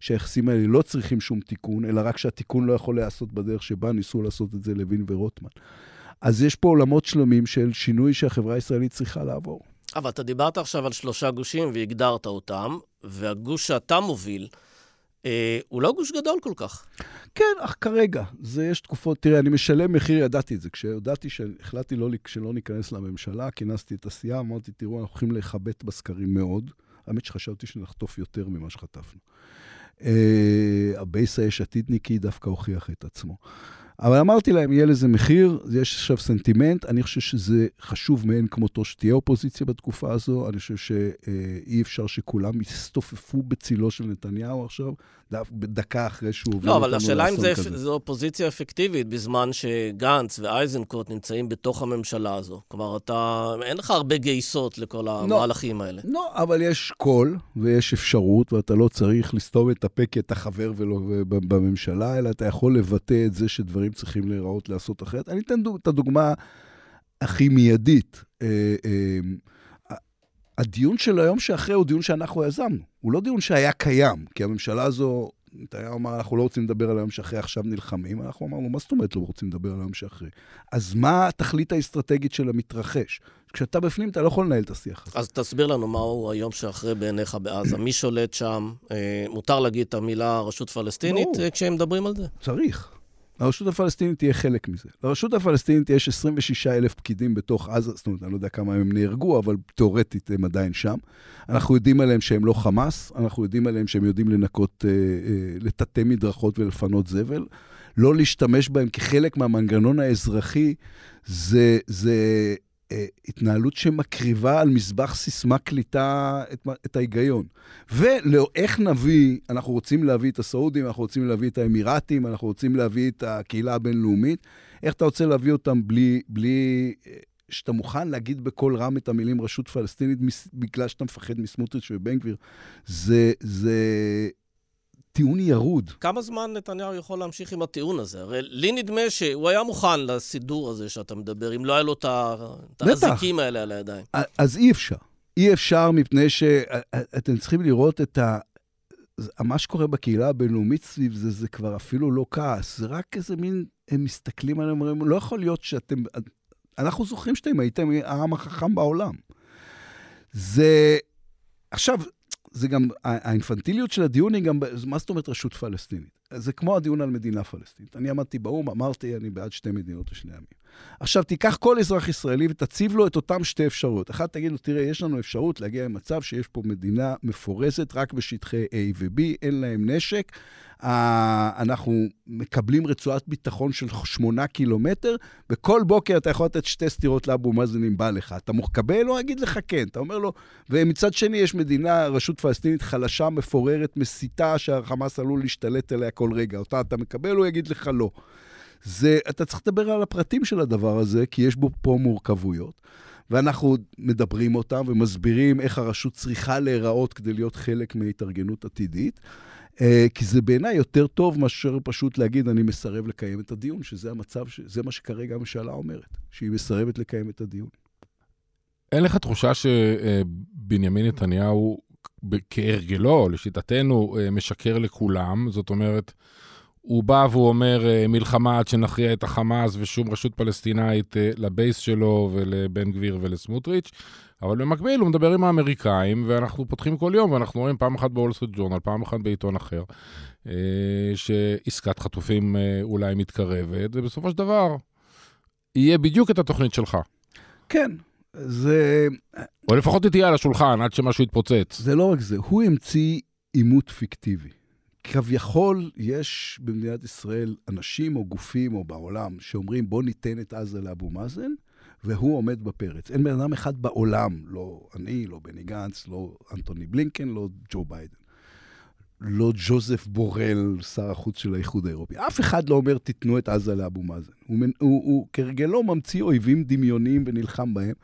שהיחסים האלה לא צריכים שום תיקון, אלא רק שהתיקון לא יכול להיעשות בדרך שבה ניסו לעשות את זה לוין ורוטמן. אז יש פה עולמות שלמים של שינוי שהחברה הישראלית צריכה לעבור. אבל אתה דיברת עכשיו על שלושה גושים והגדרת אותם, והגוש שאתה מוביל, אה, הוא לא גוש גדול כל כך. כן, אך כרגע, זה יש תקופות, תראה, אני משלם מחיר, ידעתי את זה. כשהודעתי שהחלטתי לא, שלא ניכנס לממשלה, כינסתי את הסיעה, אמרתי, תראו, אנחנו הולכים לכבט בסקרים מאוד. האמת שחשבתי שנחטוף יותר ממה שחטפנו. אה, הבייס היש עתידניקי דווקא הוכיח את עצמו. אבל אמרתי להם, יהיה לזה מחיר, יש עכשיו סנטימנט, אני חושב שזה חשוב מאין כמותו שתהיה אופוזיציה בתקופה הזו, אני חושב שאי אפשר שכולם יסתופפו בצילו של נתניהו עכשיו, דקה אחרי שהוא עובר לא, אבל השאלה אם זו אופוזיציה אפקטיבית, בזמן שגנץ ואייזנקוט נמצאים בתוך הממשלה הזו. כלומר, אתה, אין לך הרבה גייסות לכל לא. המהלכים לא, האלה. לא, אבל יש קול ויש אפשרות, ואתה לא צריך לסתום את הפה כי אתה חבר ולא בממשלה, אלא אתה יכול לבטא את זה שדברים צריכים להיראות, לעשות אחרת. אני אתן את הדוגמה הכי מיידית. אה, אה, הדיון של היום שאחרי הוא דיון שאנחנו יזמנו. הוא לא דיון שהיה קיים, כי הממשלה הזו, נתניהו אמר, אנחנו לא רוצים לדבר על היום שאחרי, עכשיו נלחמים. אנחנו אמרנו, מה זאת אומרת לא רוצים לדבר על היום שאחרי? אז מה התכלית האסטרטגית של המתרחש? כשאתה בפנים, אתה לא יכול לנהל את השיח הזה. אז תסביר לנו מהו היום שאחרי בעיניך בעזה. מי שולט שם? אה, מותר להגיד את המילה רשות פלסטינית. כשהם מדברים על זה? צריך. לרשות הפלסטינית תהיה חלק מזה. לרשות הפלסטינית יש 26 אלף פקידים בתוך עזה, זאת אומרת, אני לא יודע כמה הם נהרגו, אבל תאורטית הם עדיין שם. אנחנו יודעים עליהם שהם לא חמאס, אנחנו יודעים עליהם שהם יודעים לנקות, אה, אה, לטאטא מדרכות ולפנות זבל. לא להשתמש בהם כחלק מהמנגנון האזרחי, זה, זה התנהלות שמקריבה על מזבח סיסמה קליטה את, את ההיגיון. ואיך נביא, אנחנו רוצים להביא את הסעודים, אנחנו רוצים להביא את האמירתים, אנחנו רוצים להביא את הקהילה הבינלאומית, איך אתה רוצה להביא אותם בלי, בלי אה, שאתה מוכן להגיד בקול רם את המילים רשות פלסטינית בגלל שאתה מפחד מסמוטריץ' ובן גביר? זה, זה, טיעון ירוד. כמה זמן נתניהו יכול להמשיך עם הטיעון הזה? הרי לי נדמה שהוא היה מוכן לסידור הזה שאתה מדבר, אם לא היה לו את האזיקים האלה על הידיים. אז אי אפשר. אי אפשר מפני שאתם צריכים לראות את ה... מה שקורה בקהילה הבינלאומית סביב זה, זה כבר אפילו לא כעס, זה רק איזה מין, הם מסתכלים עליהם, אומרים, לא יכול להיות שאתם... אנחנו זוכרים שאתם הייתם העם החכם בעולם. זה... עכשיו, זה גם, האינפנטיליות של הדיון היא גם, מה זאת אומרת רשות פלסטינית? זה כמו הדיון על מדינה פלסטינית. אני עמדתי באו"ם, אמרתי, אני בעד שתי מדינות לשני עמים. עכשיו, תיקח כל אזרח ישראלי ותציב לו את אותם שתי אפשרויות. אחת, תגיד לו, תראה, יש לנו אפשרות להגיע למצב שיש פה מדינה מפורזת רק בשטחי A ו-B, אין להם נשק. Uh, אנחנו מקבלים רצועת ביטחון של שמונה קילומטר, וכל בוקר אתה יכול לתת שתי סטירות לאבו מאזן אם בא לך. אתה מקבל או אגיד לך כן? אתה אומר לו, ומצד שני יש מדינה, רשות פלסטינית חלשה, מפוררת, מסיתה, שהחמאס עלול להשתלט עליה כל רגע. אותה אתה מקבל, הוא יגיד לך לא. זה, אתה צריך לדבר על הפרטים של הדבר הזה, כי יש בו פה מורכבויות. ואנחנו מדברים אותם ומסבירים איך הרשות צריכה להיראות כדי להיות חלק מהתארגנות עתידית. אה, כי זה בעיניי יותר טוב מאשר פשוט להגיד, אני מסרב לקיים את הדיון, שזה המצב, זה מה שכרגע הממשלה אומרת, שהיא מסרבת לקיים את הדיון. אין לך תחושה שבנימין נתניהו, כהרגלו, לשיטתנו, אה, משקר לכולם? זאת אומרת, הוא בא והוא אומר, אה, מלחמה עד שנכריע את החמאס ושום רשות פלסטינאית אה, לבייס שלו ולבן גביר ולסמוטריץ', אבל במקביל הוא מדבר עם האמריקאים, ואנחנו פותחים כל יום, ואנחנו רואים פעם אחת בוול סטריט ג'ורנל, פעם אחת בעיתון אחר, שעסקת חטופים אולי מתקרבת, ובסופו של דבר, יהיה בדיוק את התוכנית שלך. כן, זה... או לפחות היא תהיה על השולחן עד שמשהו יתפוצץ. זה לא רק זה, הוא המציא עימות פיקטיבי. כביכול יש במדינת ישראל אנשים או גופים או בעולם שאומרים בוא ניתן את עזה לאבו מאזן, והוא עומד בפרץ. אין בן אדם אחד בעולם, לא אני, לא בני גנץ, לא אנטוני בלינקן, לא ג'ו ביידן. לא ג'וזף בורל, שר החוץ של האיחוד האירופי. אף אחד לא אומר, תיתנו את עזה לאבו מאזן. הוא, הוא, הוא כרגלו ממציא אויבים דמיוניים ונלחם בהם,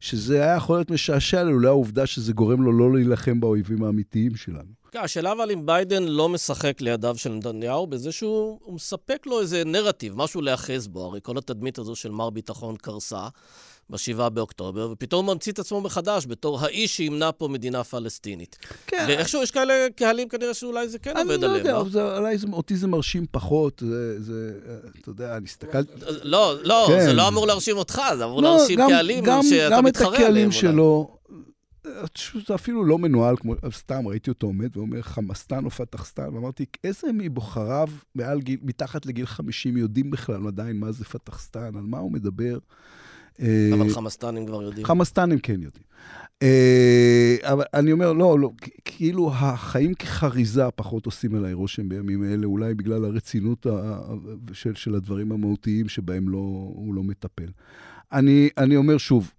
שזה היה יכול להיות משעשע לולא העובדה שזה גורם לו לא להילחם באויבים האמיתיים שלנו. כן, השאלה אבל אם ביידן לא משחק לידיו של נתניהו בזה שהוא מספק לו איזה נרטיב, משהו להיאחז בו. הרי כל התדמית הזו של מר ביטחון קרסה ב-7 באוקטובר, ופתאום ממציא את עצמו מחדש בתור האיש שימנע פה מדינה פלסטינית. כן. ואיכשהו יש כאלה קהלים כנראה שאולי זה כן עובד לא עליהם, לא? זה, אולי זה, אותי זה מרשים פחות, זה, זה, אתה יודע, אני הסתכלתי... לא, לא, כן. זה לא אמור להרשים אותך, זה אמור לא, להרשים גם, קהלים גם, שאתה מתחרה עליהם. גם את הקהלים שלו, זה אפילו לא מנוהל, כמו, סתם ראיתי אותו עומד ואומר חמאסטן או פתחסטן, ואמרתי, איזה מבוחריו מעל גיל, מתחת לגיל 50 יודעים בכלל עדיין מה זה פתחסטן, על מה הוא מדבר. אבל אה, חמאסטנים כבר יודעים. חמאסטנים כן יודעים. אה, אבל אני אומר, לא, לא, כאילו החיים כחריזה פחות עושים עליי רושם בימים אלה, אולי בגלל הרצינות של, של הדברים המהותיים שבהם לא, הוא לא מטפל. אני, אני אומר שוב,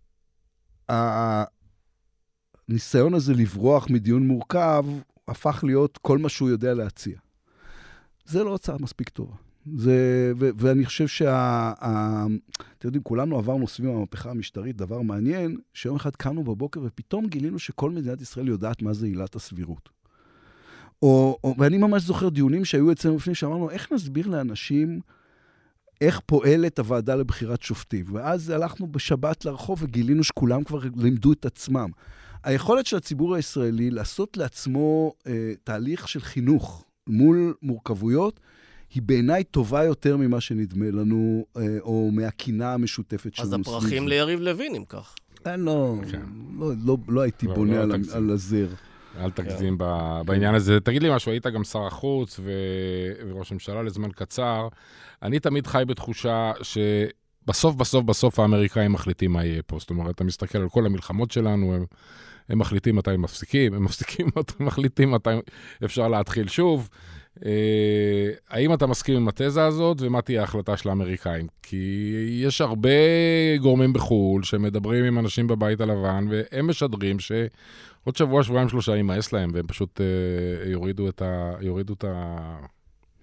הניסיון הזה לברוח מדיון מורכב הפך להיות כל מה שהוא יודע להציע. זה לא הצעה מספיק טובה. זה, ו, ואני חושב שה... ה, אתם יודעים, כולנו עברנו סביב המהפכה המשטרית, דבר מעניין, שיום אחד קמנו בבוקר ופתאום גילינו שכל מדינת ישראל יודעת מה זה עילת הסבירות. או, או, ואני ממש זוכר דיונים שהיו אצלנו לפני, שאמרנו, איך נסביר לאנשים איך פועלת הוועדה לבחירת שופטים? ואז הלכנו בשבת לרחוב וגילינו שכולם כבר לימדו את עצמם. היכולת של הציבור הישראלי לעשות לעצמו אה, תהליך של חינוך מול מורכבויות, היא בעיניי טובה יותר ממה שנדמה לנו, אה, או מהקינה המשותפת שלנו. אז הפרחים ליריב לוין, אם כך. אה, לא, כן. לא, לא, לא הייתי לא, בונה לא על, על הזר. אל תגזים כן. בעניין הזה. תגיד לי משהו, היית גם שר החוץ ו... וראש הממשלה לזמן קצר. אני תמיד חי בתחושה ש... בסוף, בסוף, בסוף האמריקאים מחליטים מה יהיה פה. זאת אומרת, אתה מסתכל על כל המלחמות שלנו, הם, הם מחליטים מתי הם מפסיקים, הם מפסיקים, הם מחליטים מתי אפשר להתחיל שוב. אה, האם אתה מסכים עם התזה הזאת, ומה תהיה ההחלטה של האמריקאים? כי יש הרבה גורמים בחו"ל שמדברים עם אנשים בבית הלבן, והם משדרים שעוד שבוע, שבועיים, שלושה יימאס להם, והם פשוט אה, יורידו את ה... יורידו את ה...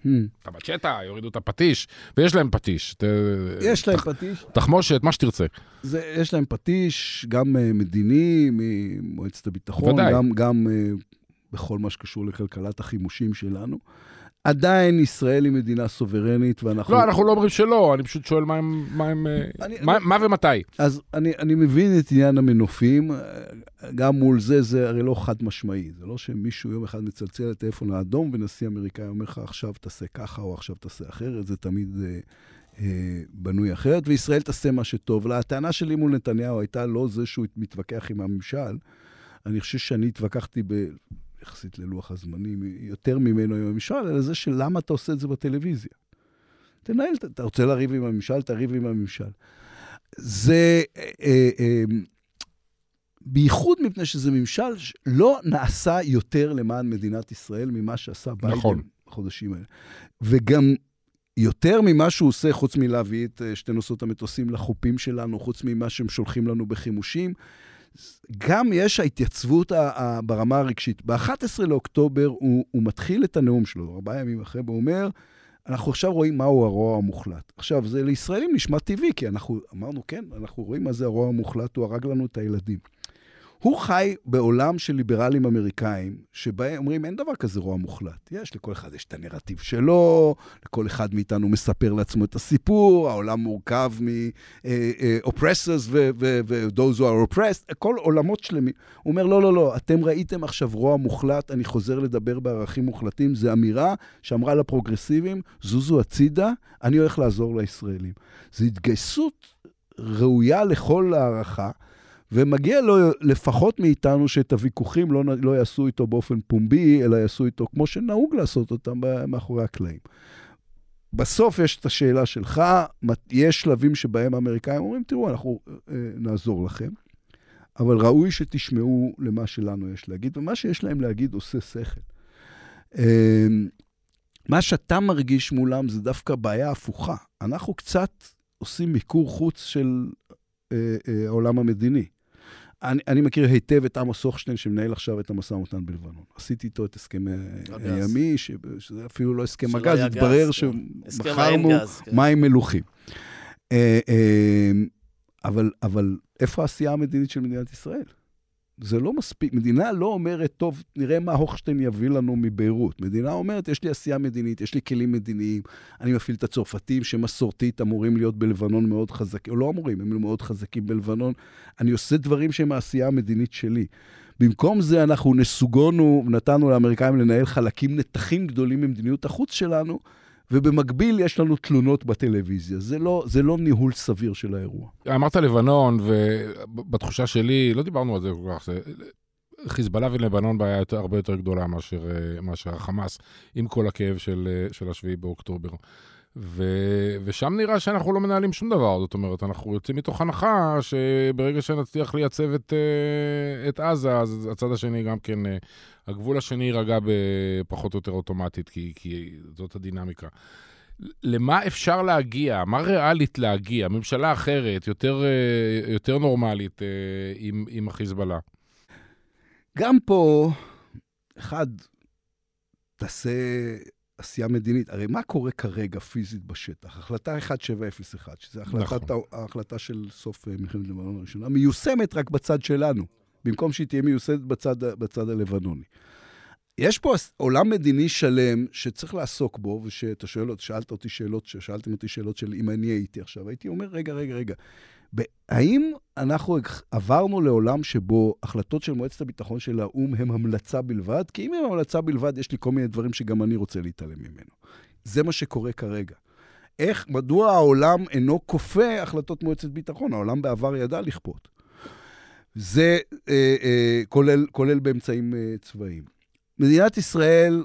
Hmm. את הבצ'טה, יורידו את הפטיש, ויש להם פטיש. יש להם פטיש. תחמושת, מה שתרצה. יש להם פטיש, גם uh, מדיני, ממועצת הביטחון, גם, uh, בכל מה שקשור לכלכלת החימושים שלנו. עדיין ישראל היא מדינה סוברנית, ואנחנו... לא, אנחנו לא אומרים שלא, אני פשוט שואל מה, הם, מה, הם, אני, מה, אני, מה ומתי. אז אני, אני מבין את עניין המנופים, גם מול זה, זה הרי לא חד משמעי. זה לא שמישהו יום אחד מצלצל לטלפון האדום, ונשיא אמריקאי אומר לך, עכשיו תעשה ככה, או עכשיו תעשה אחרת, זה תמיד אה, אה, בנוי אחרת, וישראל תעשה מה שטוב לה. הטענה שלי מול נתניהו הייתה לא זה שהוא מתווכח עם הממשל, אני חושב שאני התווכחתי ב... יחסית ללוח הזמנים, יותר ממנו עם הממשל, אלא זה של למה אתה עושה את זה בטלוויזיה. תנהל, אתה רוצה לריב עם הממשל, תריב עם הממשל. זה אה, אה, אה, בייחוד מפני שזה ממשל שלא נעשה יותר למען מדינת ישראל ממה שעשה ביידן נכון. בחודשים האלה. וגם יותר ממה שהוא עושה, חוץ מלהביא את שתי נושאות המטוסים לחופים שלנו, חוץ ממה שהם שולחים לנו בחימושים, גם יש ההתייצבות ברמה הרגשית. ב-11 לאוקטובר הוא, הוא מתחיל את הנאום שלו, ארבעה ימים אחרי, והוא אומר, אנחנו עכשיו רואים מהו הרוע המוחלט. עכשיו, זה לישראלים נשמע טבעי, כי אנחנו אמרנו, כן, אנחנו רואים מה זה הרוע המוחלט, הוא הרג לנו את הילדים. הוא חי בעולם של ליברלים אמריקאים, שבהם אומרים, אין דבר כזה רוע מוחלט. יש, לכל אחד יש את הנרטיב שלו, לכל אחד מאיתנו מספר לעצמו את הסיפור, העולם מורכב מ-oppressors ו-those who are oppressed, כל עולמות שלמים. הוא אומר, לא, לא, לא, אתם ראיתם עכשיו רוע מוחלט, אני חוזר לדבר בערכים מוחלטים, זו אמירה שאמרה לפרוגרסיבים, זוזו הצידה, אני הולך לעזור לישראלים. זו התגייסות ראויה לכל הערכה. ומגיע לו לפחות מאיתנו שאת הוויכוחים לא, לא יעשו איתו באופן פומבי, אלא יעשו איתו כמו שנהוג לעשות אותם מאחורי הקלעים. בסוף יש את השאלה שלך, יש שלבים שבהם האמריקאים אומרים, תראו, אנחנו אה, נעזור לכם, אבל ראוי שתשמעו למה שלנו יש להגיד, ומה שיש להם להגיד עושה שכל. אה, מה שאתה מרגיש מולם זה דווקא בעיה הפוכה. אנחנו קצת עושים מיקור חוץ של אה, אה, העולם המדיני. אני, אני מכיר היטב את עמוס הוכשטיין, שמנהל עכשיו את המשא ומתן בלבנון. עשיתי איתו את הסכם הימי, ש, שזה אפילו לא הסכם הגז, התברר שמכרנו כן. מים מלוכים. אה, אה, אבל, אבל איפה העשייה המדינית של מדינת ישראל? זה לא מספיק. מדינה לא אומרת, טוב, נראה מה הוכשטיין יביא לנו מביירות. מדינה אומרת, יש לי עשייה מדינית, יש לי כלים מדיניים, אני מפעיל את הצרפתים שמסורתית אמורים להיות בלבנון מאוד חזקים, או לא אמורים, הם מאוד חזקים בלבנון. אני עושה דברים שהם העשייה המדינית שלי. במקום זה אנחנו נסוגונו, נתנו לאמריקאים לנהל חלקים, נתחים גדולים ממדיניות החוץ שלנו, ובמקביל יש לנו תלונות בטלוויזיה. זה לא, זה לא ניהול סביר של האירוע. אמרת לבנון, ובתחושה שלי, לא דיברנו על זה כל כך. חיזבאללה ולבנון בעיה יותר, הרבה יותר גדולה מאשר, מאשר החמאס, עם כל הכאב של, של השביעי באוקטובר. ו, ושם נראה שאנחנו לא מנהלים שום דבר, זאת אומרת, אנחנו יוצאים מתוך הנחה שברגע שנצליח לייצב את, את עזה, אז הצד השני גם כן, הגבול השני יירגע בפחות או יותר אוטומטית, כי, כי זאת הדינמיקה. למה אפשר להגיע? מה ריאלית להגיע? ממשלה אחרת, יותר, יותר נורמלית עם, עם החיזבאללה? גם פה, אחד, תעשה עשייה מדינית. הרי מה קורה כרגע פיזית בשטח? החלטה 1701, שזו החלטת, נכון. ההחלטה של סוף מלחמת לבנון הראשונה, מיושמת רק בצד שלנו, במקום שהיא תהיה מיוסדת בצד, בצד הלבנוני. יש פה עולם מדיני שלם שצריך לעסוק בו, ושאתה שואל, שאלת אותי שאלות, שאלתם אותי שאלות של אם אני הייתי עכשיו, הייתי אומר, רגע, רגע, רגע, האם אנחנו עברנו לעולם שבו החלטות של מועצת הביטחון של האו"ם הן המלצה בלבד? כי אם הן המלצה בלבד, יש לי כל מיני דברים שגם אני רוצה להתעלם ממנו. זה מה שקורה כרגע. איך, מדוע העולם אינו כופה החלטות מועצת ביטחון? העולם בעבר ידע לכפות. זה אה, אה, כולל, כולל באמצעים אה, צבאיים. מדינת ישראל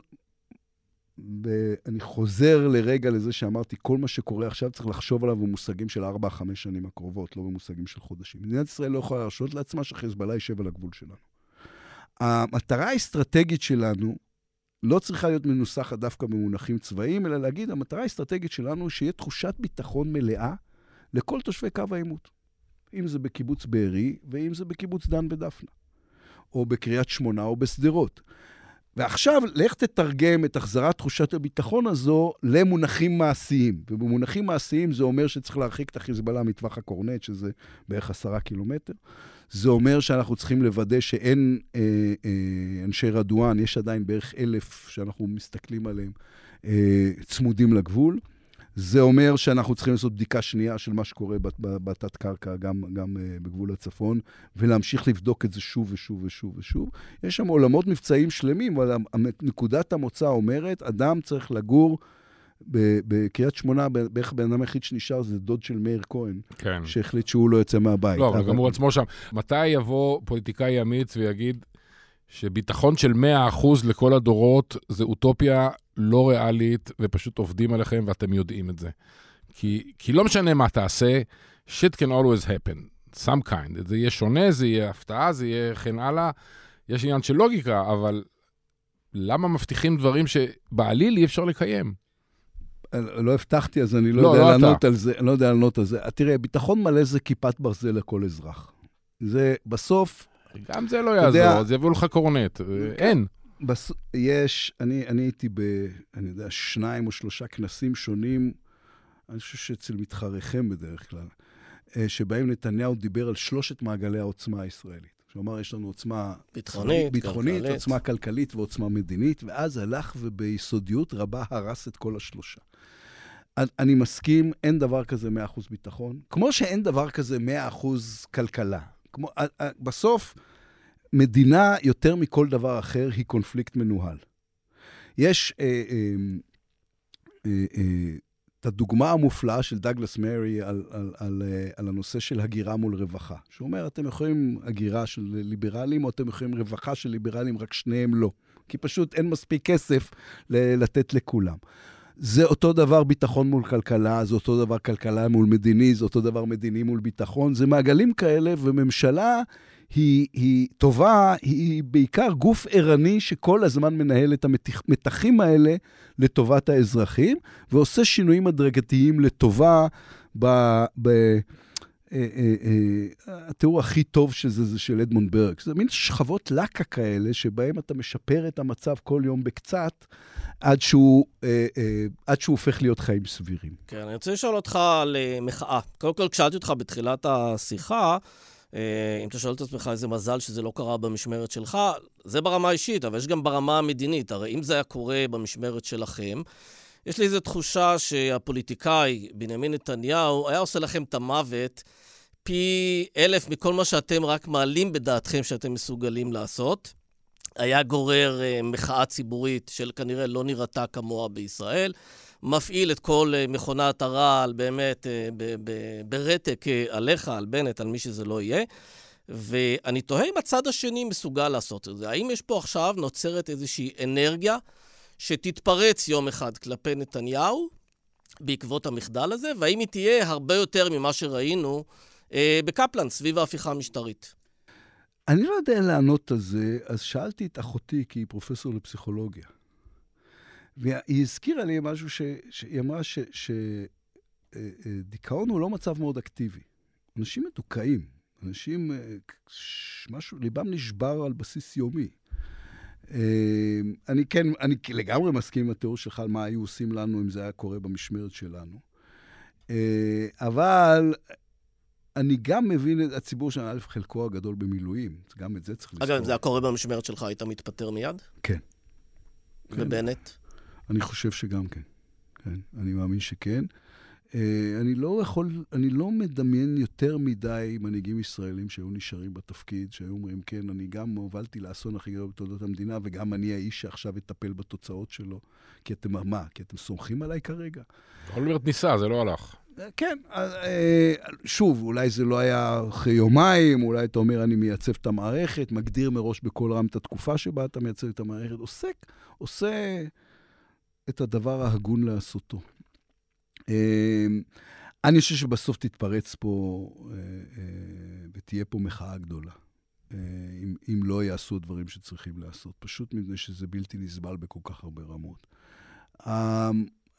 ואני חוזר לרגע לזה שאמרתי, כל מה שקורה עכשיו צריך לחשוב עליו במושגים של 4-5 שנים הקרובות, לא במושגים של חודשים. מדינת ישראל לא יכולה להרשות לעצמה שחיזבאללה יישב על הגבול שלנו. המטרה האסטרטגית שלנו לא צריכה להיות מנוסחת דווקא במונחים צבאיים, אלא להגיד, המטרה האסטרטגית שלנו היא שיהיה תחושת ביטחון מלאה לכל תושבי קו העימות. אם זה בקיבוץ בארי, ואם זה בקיבוץ דן ודפנה, או בקריית שמונה, או בשדרות. ועכשיו, לך תתרגם את החזרת תחושת הביטחון הזו למונחים מעשיים. ובמונחים מעשיים זה אומר שצריך להרחיק את החיזבאללה מטווח הקורנט, שזה בערך עשרה קילומטר. זה אומר שאנחנו צריכים לוודא שאין אה, אה, אנשי רדואן, יש עדיין בערך אלף שאנחנו מסתכלים עליהם, אה, צמודים לגבול. זה אומר שאנחנו צריכים לעשות בדיקה שנייה של מה שקורה בתת-קרקע, גם, גם uh, בגבול הצפון, ולהמשיך לבדוק את זה שוב ושוב ושוב ושוב. יש שם עולמות מבצעיים שלמים, אבל נקודת המוצא אומרת, אדם צריך לגור בקריית שמונה, בערך בן אדם היחיד שנשאר זה דוד של מאיר כהן, כן. שהחליט שהוא לא יוצא מהבית. לא, אבל גם הוא עצמו שם. מתי יבוא פוליטיקאי אמיץ ויגיד, שביטחון של 100% לכל הדורות זה אוטופיה לא ריאלית, ופשוט עובדים עליכם ואתם יודעים את זה. כי, כי לא משנה מה תעשה, shit can always happen, some kind. זה יהיה שונה, זה יהיה הפתעה, זה יהיה כן הלאה. יש עניין של לוגיקה, אבל למה מבטיחים דברים שבעליל אי אפשר לקיים? לא הבטחתי, אז אני לא, לא יודע לא לענות אתה. על זה. אני לא יודע לענות על זה. תראה, ביטחון מלא זה כיפת ברזל לכל אזרח. זה בסוף... גם זה לא יעזור, יודע, אז יביאו לך קורנט. כן. אין. בס... יש, אני, אני הייתי ב, אני יודע, שניים או שלושה כנסים שונים, אני חושב שאצל מתחריכם בדרך כלל, אה, שבהם נתניהו דיבר על שלושת מעגלי העוצמה הישראלית. אמר, יש לנו עוצמה ביטחונית, ביטחונית כלכלית. עוצמה כלכלית ועוצמה מדינית, ואז הלך וביסודיות רבה הרס את כל השלושה. אני מסכים, אין דבר כזה 100% ביטחון, כמו שאין דבר כזה 100% כלכלה. כמו, בסוף, מדינה, יותר מכל דבר אחר, היא קונפליקט מנוהל. יש אה, אה, אה, אה, את הדוגמה המופלאה של דאגלס מרי על, על, על, אה, על הנושא של הגירה מול רווחה. שהוא אומר, אתם יכולים הגירה של ליברלים, או אתם יכולים רווחה של ליברלים, רק שניהם לא. כי פשוט אין מספיק כסף לתת לכולם. זה אותו דבר ביטחון מול כלכלה, זה אותו דבר כלכלה מול מדיני, זה אותו דבר מדיני מול ביטחון. זה מעגלים כאלה, וממשלה היא, היא טובה, היא בעיקר גוף ערני שכל הזמן מנהל את המתחים האלה לטובת האזרחים, ועושה שינויים הדרגתיים לטובה ב... ב התיאור הכי טוב של זה זה של אדמונד ברק. זה מין שכבות לקה כאלה, שבהם אתה משפר את המצב כל יום בקצת, עד שהוא, עד שהוא הופך להיות חיים סבירים. כן, אני רוצה לשאול אותך על מחאה. קודם כל, כשאלתי אותך בתחילת השיחה, אם אתה שואל את עצמך איזה מזל שזה לא קרה במשמרת שלך, זה ברמה האישית, אבל יש גם ברמה המדינית. הרי אם זה היה קורה במשמרת שלכם, יש לי איזו תחושה שהפוליטיקאי בנימין נתניהו היה עושה לכם את המוות פי אלף מכל מה שאתם רק מעלים בדעתכם שאתם מסוגלים לעשות. היה גורר uh, מחאה ציבורית של כנראה לא נראתה כמוה בישראל. מפעיל את כל uh, מכונת הרעל באמת uh, ברתק עליך, על בנט, על מי שזה לא יהיה. ואני תוהה אם הצד השני מסוגל לעשות את זה. האם יש פה עכשיו נוצרת איזושהי אנרגיה שתתפרץ יום אחד כלפי נתניהו בעקבות המחדל הזה, והאם היא תהיה הרבה יותר ממה שראינו אה, בקפלן, סביב ההפיכה המשטרית. אני לא יודע לענות על זה, אז שאלתי את אחותי, כי היא פרופסור לפסיכולוגיה. והיא הזכירה לי משהו ש... שהיא אמרה שדיכאון אה, אה, הוא לא מצב מאוד אקטיבי. אנשים מדוכאים, אנשים, משהו, ליבם נשבר על בסיס יומי. אני כן, אני לגמרי מסכים עם התיאור שלך על מה היו עושים לנו אם זה היה קורה במשמרת שלנו. אבל אני גם מבין את הציבור שלנו, א', חלקו הגדול במילואים, גם את זה צריך לזכור. אגב, אם זה היה קורה במשמרת שלך, היית מתפטר מיד? כן. ובנט? אני חושב שגם כן. כן, אני מאמין שכן. אה, אני לא יכול, אני לא מדמיין יותר מדי מנהיגים ישראלים שהיו נשארים בתפקיד, שהיו אומרים, כן, אני גם הובלתי לאסון הכי גדול בתולדות המדינה, וגם אני האיש שעכשיו אטפל בתוצאות שלו. כי אתם, מה, כי אתם סומכים עליי כרגע? אולמרט ניסה, זה לא הלך. כן, אה, שוב, אולי זה לא היה אחרי יומיים, אולי אתה אומר, אני מייצב את המערכת, מגדיר מראש בקול רם את התקופה שבה אתה מייצב את המערכת, עוסק, עושה את הדבר ההגון לעשותו. אה, אני חושב שבסוף תתפרץ פה אה, ותהיה פה מחאה גדולה. אם, אם לא יעשו דברים שצריכים לעשות, פשוט מפני שזה בלתי נסבל בכל כך הרבה רמות.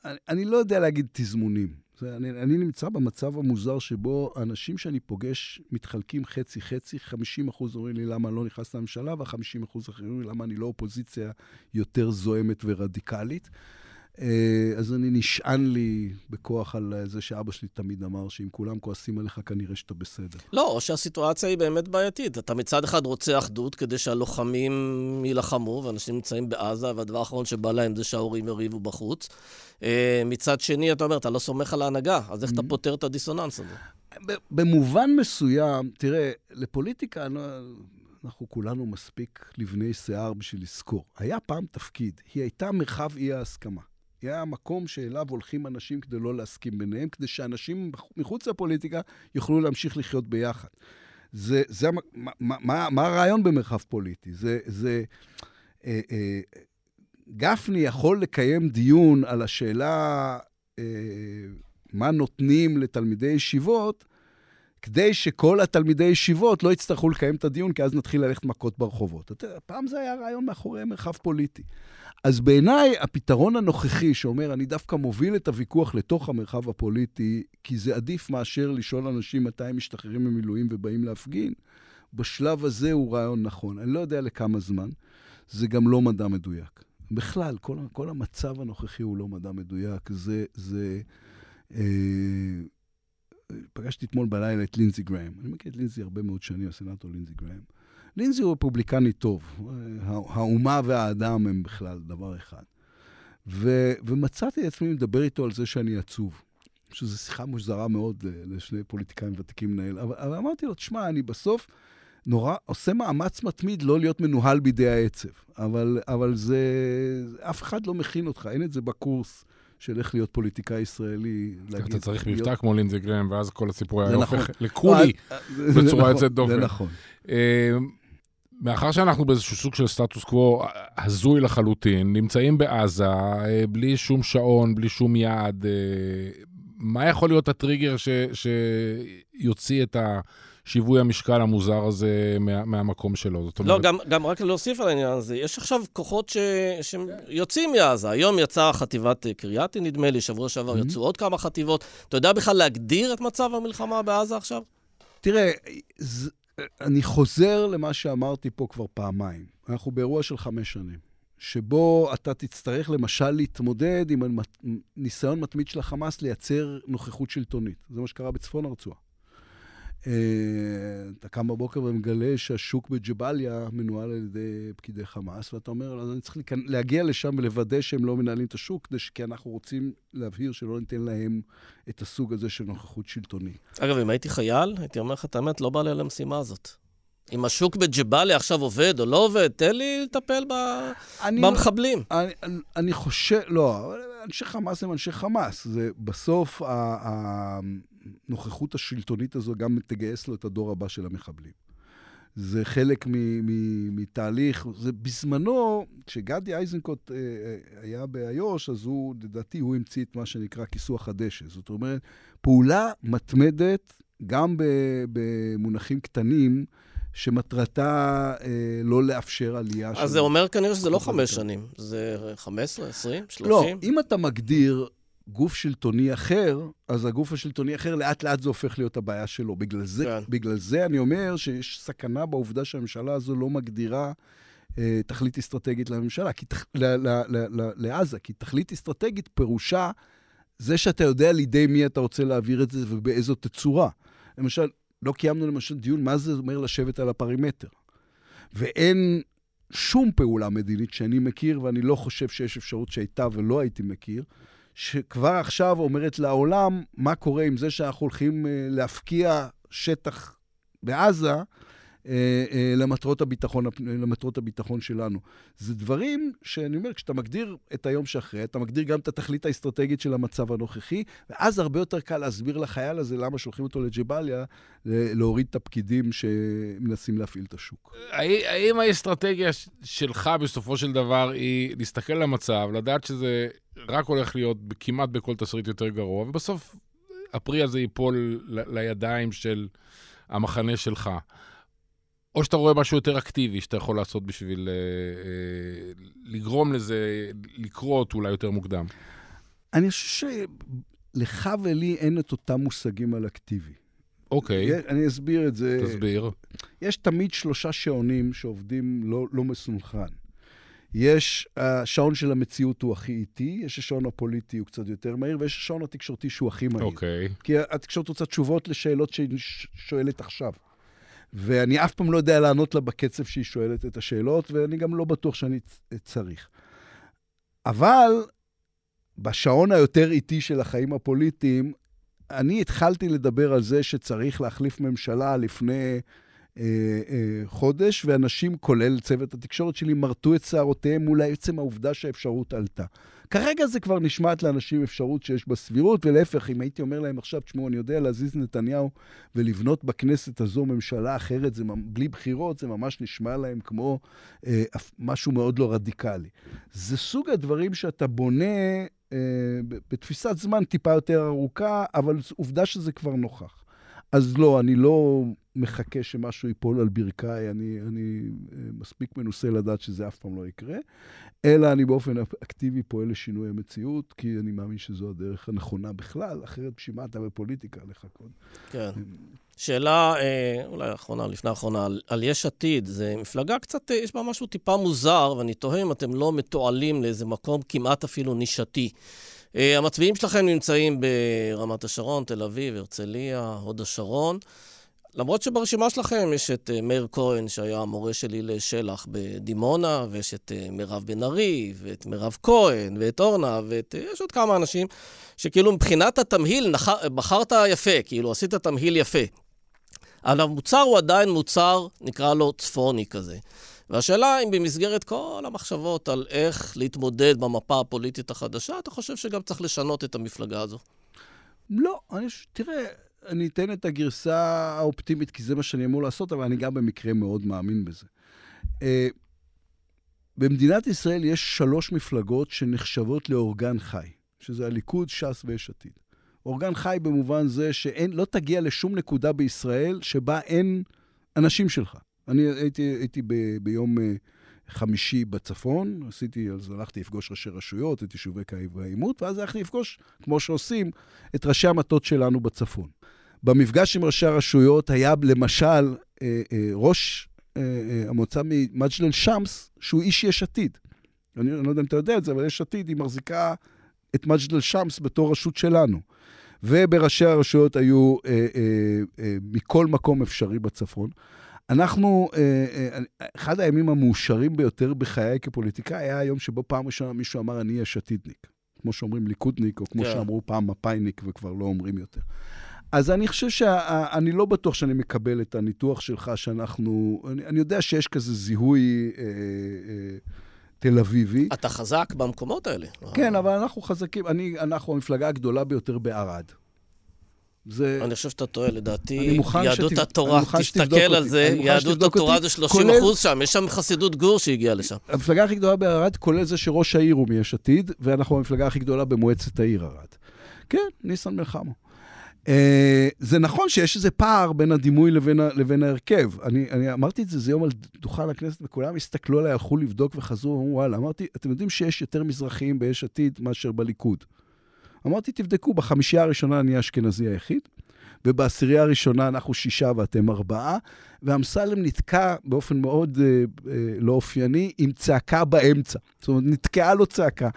אני, אני לא יודע להגיד תזמונים. אני, אני נמצא במצב המוזר שבו האנשים שאני פוגש מתחלקים חצי-חצי, 50 אחוז אומרים לי למה לא נכנס לממשלה, וה-50 אחוז אחרים אומרים לי למה אני לא אופוזיציה יותר זועמת ורדיקלית. אה, אז אני נשען לי בכוח על זה שאבא שלי תמיד אמר, שאם כולם כועסים עליך, כנראה שאתה בסדר. לא, או שהסיטואציה היא באמת בעייתית. אתה מצד אחד רוצה אחדות כדי שהלוחמים יילחמו, ואנשים נמצאים בעזה, והדבר האחרון שבא להם זה שההורים יריבו בחוץ. אה, מצד שני, אתה אומר, אתה לא סומך על ההנהגה, אז איך אתה mm-hmm. פותר את הדיסוננס הזה? במובן מסוים, תראה, לפוליטיקה, אנחנו כולנו מספיק לבני שיער בשביל לזכור. היה פעם תפקיד, היא הייתה מרחב אי ההסכמה. היה המקום שאליו הולכים אנשים כדי לא להסכים ביניהם, כדי שאנשים מחוץ לפוליטיקה יוכלו להמשיך לחיות ביחד. זה, זה, מה, מה, מה הרעיון במרחב פוליטי? זה, זה, אה, אה, גפני יכול לקיים דיון על השאלה אה, מה נותנים לתלמידי ישיבות, כדי שכל התלמידי ישיבות לא יצטרכו לקיים את הדיון, כי אז נתחיל ללכת מכות ברחובות. אתה פעם זה היה רעיון מאחורי מרחב פוליטי. אז בעיניי, הפתרון הנוכחי, שאומר, אני דווקא מוביל את הוויכוח לתוך המרחב הפוליטי, כי זה עדיף מאשר לשאול אנשים מתי הם משתחררים ממילואים ובאים להפגין, בשלב הזה הוא רעיון נכון. אני לא יודע לכמה זמן, זה גם לא מדע מדויק. בכלל, כל, כל המצב הנוכחי הוא לא מדע מדויק. זה... זה אה, פגשתי אתמול בלילה את לינזי גרהם. אני מכיר את לינזי הרבה מאוד שנים, הסנאטור לינזי גרהם. לינזי הוא רפובליקני טוב. האומה והאדם הם בכלל דבר אחד. ו, ומצאתי את עצמי מדבר איתו על זה שאני עצוב. שזו שיחה מוזרה מאוד לשני פוליטיקאים ותיקים לנהל. אבל, אבל אמרתי לו, תשמע, אני בסוף נורא עושה מאמץ מתמיד לא להיות מנוהל בידי העצב. אבל, אבל זה... אף אחד לא מכין אותך, אין את זה בקורס. של איך להיות פוליטיקאי ישראלי. אתה צריך מבטא כמו לינזי גרם, ואז כל הסיפור היה הופך נכון. לקולי אה, אה, בצורה נכון, יוצאת דופן. זה נכון. אה, מאחר שאנחנו באיזשהו סוג של סטטוס קוו הזוי לחלוטין, נמצאים בעזה בלי שום שעון, בלי שום יעד, מה יכול להיות הטריגר ש, שיוציא את ה... שיווי המשקל המוזר הזה מה, מהמקום שלו. זאת לא, אומרת... לא, גם, גם רק להוסיף על העניין הזה, יש עכשיו כוחות ש... שיוצאים מעזה. היום יצאה חטיבת קרייתי, נדמה לי, שבוע שעבר mm-hmm. יצאו עוד כמה חטיבות. אתה יודע בכלל להגדיר את מצב המלחמה בעזה עכשיו? תראה, ז... אני חוזר למה שאמרתי פה כבר פעמיים. אנחנו באירוע של חמש שנים, שבו אתה תצטרך למשל להתמודד עם ניסיון מתמיד של החמאס לייצר נוכחות שלטונית. זה מה שקרה בצפון הרצועה. אה, אתה קם בבוקר ומגלה שהשוק בג'באליה מנוהל על ידי פקידי חמאס, ואתה אומר, אז אני צריך להגיע לשם ולוודא שהם לא מנהלים את השוק, כי אנחנו רוצים להבהיר שלא ניתן להם את הסוג הזה של נוכחות שלטונית. אגב, אם הייתי חייל, הייתי אומר לך את האמת, לא בא לי על המשימה הזאת. אם השוק בג'באליה עכשיו עובד או לא עובד, תן לי לטפל ב... אני, במחבלים. אני, אני, אני חושב, לא, אנשי חמאס הם אנשי חמאס. זה בסוף, הנוכחות השלטונית הזו גם תגייס לו את הדור הבא של המחבלים. זה חלק מתהליך, זה בזמנו, כשגדי איזנקוט אה, אה, היה באיו"ש, אז הוא, לדעתי, הוא המציא את מה שנקרא כיסוח הדשא. זאת אומרת, פעולה מתמדת, גם במונחים קטנים, שמטרתה אה, לא לאפשר עלייה של... אז זה אומר כנראה שזה לא חמש שנים, זה 15, 20, 30? לא, אם אתה מגדיר גוף שלטוני אחר, אז הגוף השלטוני אחר, לאט לאט זה הופך להיות הבעיה שלו. בגלל זה, כן. בגלל זה אני אומר שיש סכנה בעובדה שהממשלה הזו לא מגדירה אה, תכלית אסטרטגית לממשלה, כי, תח, ל, ל, ל, ל, לעזה, כי תכלית אסטרטגית פירושה זה שאתה יודע לידי מי אתה רוצה להעביר את זה ובאיזו תצורה. למשל, לא קיימנו למשל דיון מה זה אומר לשבת על הפרימטר. ואין שום פעולה מדינית שאני מכיר, ואני לא חושב שיש אפשרות שהייתה ולא הייתי מכיר, שכבר עכשיו אומרת לעולם מה קורה עם זה שאנחנו הולכים אה, להפקיע שטח בעזה, למטרות הביטחון, למטרות הביטחון שלנו. זה דברים שאני אומר, כשאתה מגדיר את היום שאחרי, אתה מגדיר גם את התכלית האסטרטגית של המצב הנוכחי, ואז הרבה יותר קל להסביר לחייל הזה למה שולחים אותו לג'באליה, להוריד את הפקידים שמנסים להפעיל את השוק. האם האסטרטגיה שלך בסופו של דבר היא להסתכל על המצב, לדעת שזה רק הולך להיות כמעט בכל תסריט יותר גרוע, ובסוף הפרי הזה ייפול לידיים של המחנה שלך. או שאתה רואה משהו יותר אקטיבי שאתה יכול לעשות בשביל אה, אה, לגרום לזה לקרות אולי יותר מוקדם. אני חושב שלך ולי אין את אותם מושגים על אקטיבי. אוקיי. אני אסביר את זה. תסביר. יש תמיד שלושה שעונים שעובדים לא, לא מסונכרן. יש, השעון של המציאות הוא הכי איטי, יש השעון הפוליטי הוא קצת יותר מהיר, ויש השעון התקשורתי שהוא הכי מהיר. אוקיי. כי התקשורת רוצה תשובות לשאלות שהיא שואלת עכשיו. ואני אף פעם לא יודע לענות לה בקצב שהיא שואלת את השאלות, ואני גם לא בטוח שאני צריך. אבל בשעון היותר איטי של החיים הפוליטיים, אני התחלתי לדבר על זה שצריך להחליף ממשלה לפני אה, אה, חודש, ואנשים, כולל צוות התקשורת שלי, מרטו את שערותיהם מול עצם העובדה שהאפשרות עלתה. כרגע זה כבר נשמעת לאנשים אפשרות שיש בה סבירות, ולהפך, אם הייתי אומר להם עכשיו, תשמעו, אני יודע להזיז נתניהו ולבנות בכנסת הזו ממשלה אחרת, זה בלי בחירות, זה ממש נשמע להם כמו אה, משהו מאוד לא רדיקלי. זה סוג הדברים שאתה בונה אה, בתפיסת זמן טיפה יותר ארוכה, אבל עובדה שזה כבר נוכח. אז לא, אני לא מחכה שמשהו ייפול על ברכיי, אני, אני אה, מספיק מנוסה לדעת שזה אף פעם לא יקרה, אלא אני באופן אקטיבי פועל לשינוי המציאות, כי אני מאמין שזו הדרך הנכונה בכלל, אחרת בשביל מה אתה בפוליטיקה לחכות. כן. שאלה, אה, אולי אחרונה, לפני האחרונה, על, על יש עתיד. זו מפלגה קצת, יש בה משהו טיפה מוזר, ואני תוהה אם אתם לא מתועלים לאיזה מקום כמעט אפילו נישתי. Uh, המצביעים שלכם נמצאים ברמת השרון, תל אביב, הרצליה, הוד השרון. למרות שברשימה שלכם יש את uh, מאיר כהן, שהיה המורה שלי לשלח בדימונה, ויש את uh, מירב בן ארי, ואת מירב כהן, ואת אורנה, ויש uh, עוד כמה אנשים שכאילו מבחינת התמהיל נח... בחרת יפה, כאילו עשית תמהיל יפה. אבל המוצר הוא עדיין מוצר, נקרא לו צפוני כזה. והשאלה אם במסגרת כל המחשבות על איך להתמודד במפה הפוליטית החדשה, אתה חושב שגם צריך לשנות את המפלגה הזו? לא, אני, תראה, אני אתן את הגרסה האופטימית, כי זה מה שאני אמור לעשות, אבל אני גם במקרה מאוד מאמין בזה. Uh, במדינת ישראל יש שלוש מפלגות שנחשבות לאורגן חי, שזה הליכוד, ש"ס ויש עתיד. אורגן חי במובן זה שלא תגיע לשום נקודה בישראל שבה אין אנשים שלך. אני הייתי, הייתי ב, ביום אה, חמישי בצפון, עשיתי, אז הלכתי לפגוש ראשי רשויות, את יישובי קו העימות, ואז הלכתי לפגוש, כמו שעושים, את ראשי המטות שלנו בצפון. במפגש עם ראשי הרשויות היה למשל אה, אה, ראש המועצה ממג'דל שמס, שהוא איש יש עתיד. אני, אני לא יודע אם אתה יודע את זה, אבל יש עתיד, היא מחזיקה את מג'דל שמס בתור רשות שלנו. ובראשי הרשויות היו אה, אה, אה, מכל מקום אפשרי בצפון. אנחנו, אה, אה, אחד הימים המאושרים ביותר בחיי כפוליטיקאי היה היום שבו פעם ראשונה מישהו אמר, אני יש עתידניק. כמו שאומרים ליכודניק, או כמו. כן. שאמרו פעם מפאיניק, וכבר לא אומרים יותר. אז אני חושב שאני לא בטוח שאני מקבל את הניתוח שלך שאנחנו... אני, אני יודע שיש כזה זיהוי אה, אה, תל אביבי. אתה חזק במקומות האלה. כן, אבל אנחנו חזקים. אני, אנחנו המפלגה הגדולה ביותר בערד. זה... אני חושב שאתה טועה, לדעתי, יהדות שת... התורה, תסתכל על זה, יהדות התורה זה 30 כולל... אחוז שם, יש שם חסידות גור שהגיעה לשם. המפלגה הכי גדולה בערד, כולל זה שראש העיר הוא מיש עתיד, ואנחנו המפלגה הכי גדולה במועצת העיר ערד. כן, ניסן מלחמו. Uh, זה נכון שיש איזה פער בין הדימוי לבין, ה, לבין ההרכב. אני, אני אמרתי את זה, זה יום על דוכן הכנסת, וכולם הסתכלו עליי, הלכו לבדוק וחזרו, אמרו, וואלה, אמרתי, אתם יודעים שיש יותר מזרחים ביש עתיד מאשר בליכוד. אמרתי, תבדקו, בחמישייה הראשונה אני האשכנזי היחיד, ובעשירייה הראשונה אנחנו שישה ואתם ארבעה, ואמסלם נתקע באופן מאוד אה, אה, לא אופייני עם צעקה באמצע. זאת אומרת, נתקעה לו צעקה.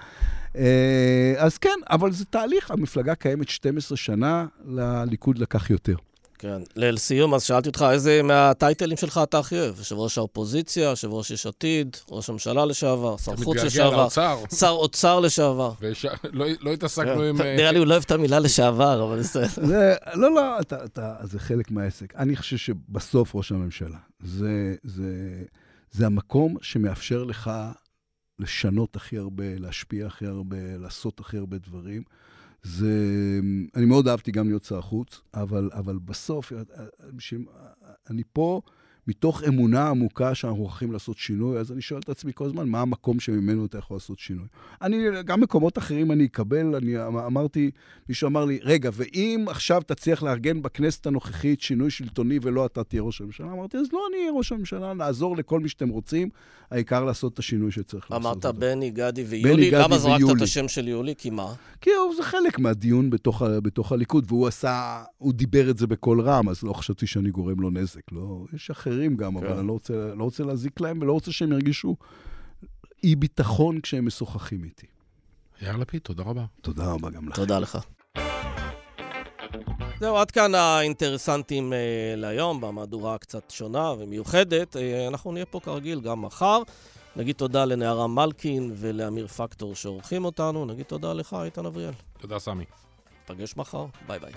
אה, אז כן, אבל זה תהליך, המפלגה קיימת 12 שנה, לליכוד לקח יותר. כן. לסיום, אז שאלתי אותך, איזה מהטייטלים שלך אתה הכי אוהב? יושב ראש האופוזיציה, יושב ראש יש עתיד, ראש הממשלה לשעבר, שר חוץ לשעבר, שר אוצר לשעבר. וש... לא, לא התעסקנו עם... נראה לי הוא לא אוהב את המילה לשעבר, אבל בסדר. לא, לא, אתה, אתה, זה חלק מהעסק. אני חושב שבסוף ראש הממשלה, זה, זה, זה המקום שמאפשר לך לשנות הכי הרבה, להשפיע הכי הרבה, לעשות הכי הרבה דברים. זה... אני מאוד אהבתי גם להיות שר חוץ, אבל, אבל בסוף, אני פה מתוך אמונה עמוקה שאנחנו הולכים לעשות שינוי, אז אני שואל את עצמי כל הזמן, מה המקום שממנו אתה יכול לעשות שינוי? אני, גם מקומות אחרים אני אקבל, אני אמרתי, מישהו אמר לי, רגע, ואם עכשיו תצליח לארגן בכנסת הנוכחית שינוי שלטוני ולא אתה תהיה ראש הממשלה? אמרתי, אז לא אני אהיה ראש הממשלה, נעזור לכל מי שאתם רוצים, העיקר לעשות את השינוי שצריך לעשות. אמרת בני, גדי ויולי, למה זרקת את השם של יולי? כי מה? כי זה חלק מהדיון בתוך, בתוך הליכוד, והוא עשה, הוא דיבר את זה בקול רם, אז לא חשבתי שאני גורם לו נזק. לא, יש אחרים גם, כן. אבל אני לא רוצה, לא רוצה להזיק להם ולא רוצה שהם ירגישו אי ביטחון כשהם משוחחים איתי. יאיר לפיד, תודה רבה. תודה רבה גם לך. תודה לך. זהו, עד כאן האינטרסנטים uh, להיום, במהדורה קצת שונה ומיוחדת. Uh, אנחנו נהיה פה כרגיל גם מחר. נגיד תודה לנערה מלקין ולאמיר פקטור שעורכים אותנו. נגיד תודה לך, איתן אבריאל. תודה, סמי. נפגש מחר, ביי ביי.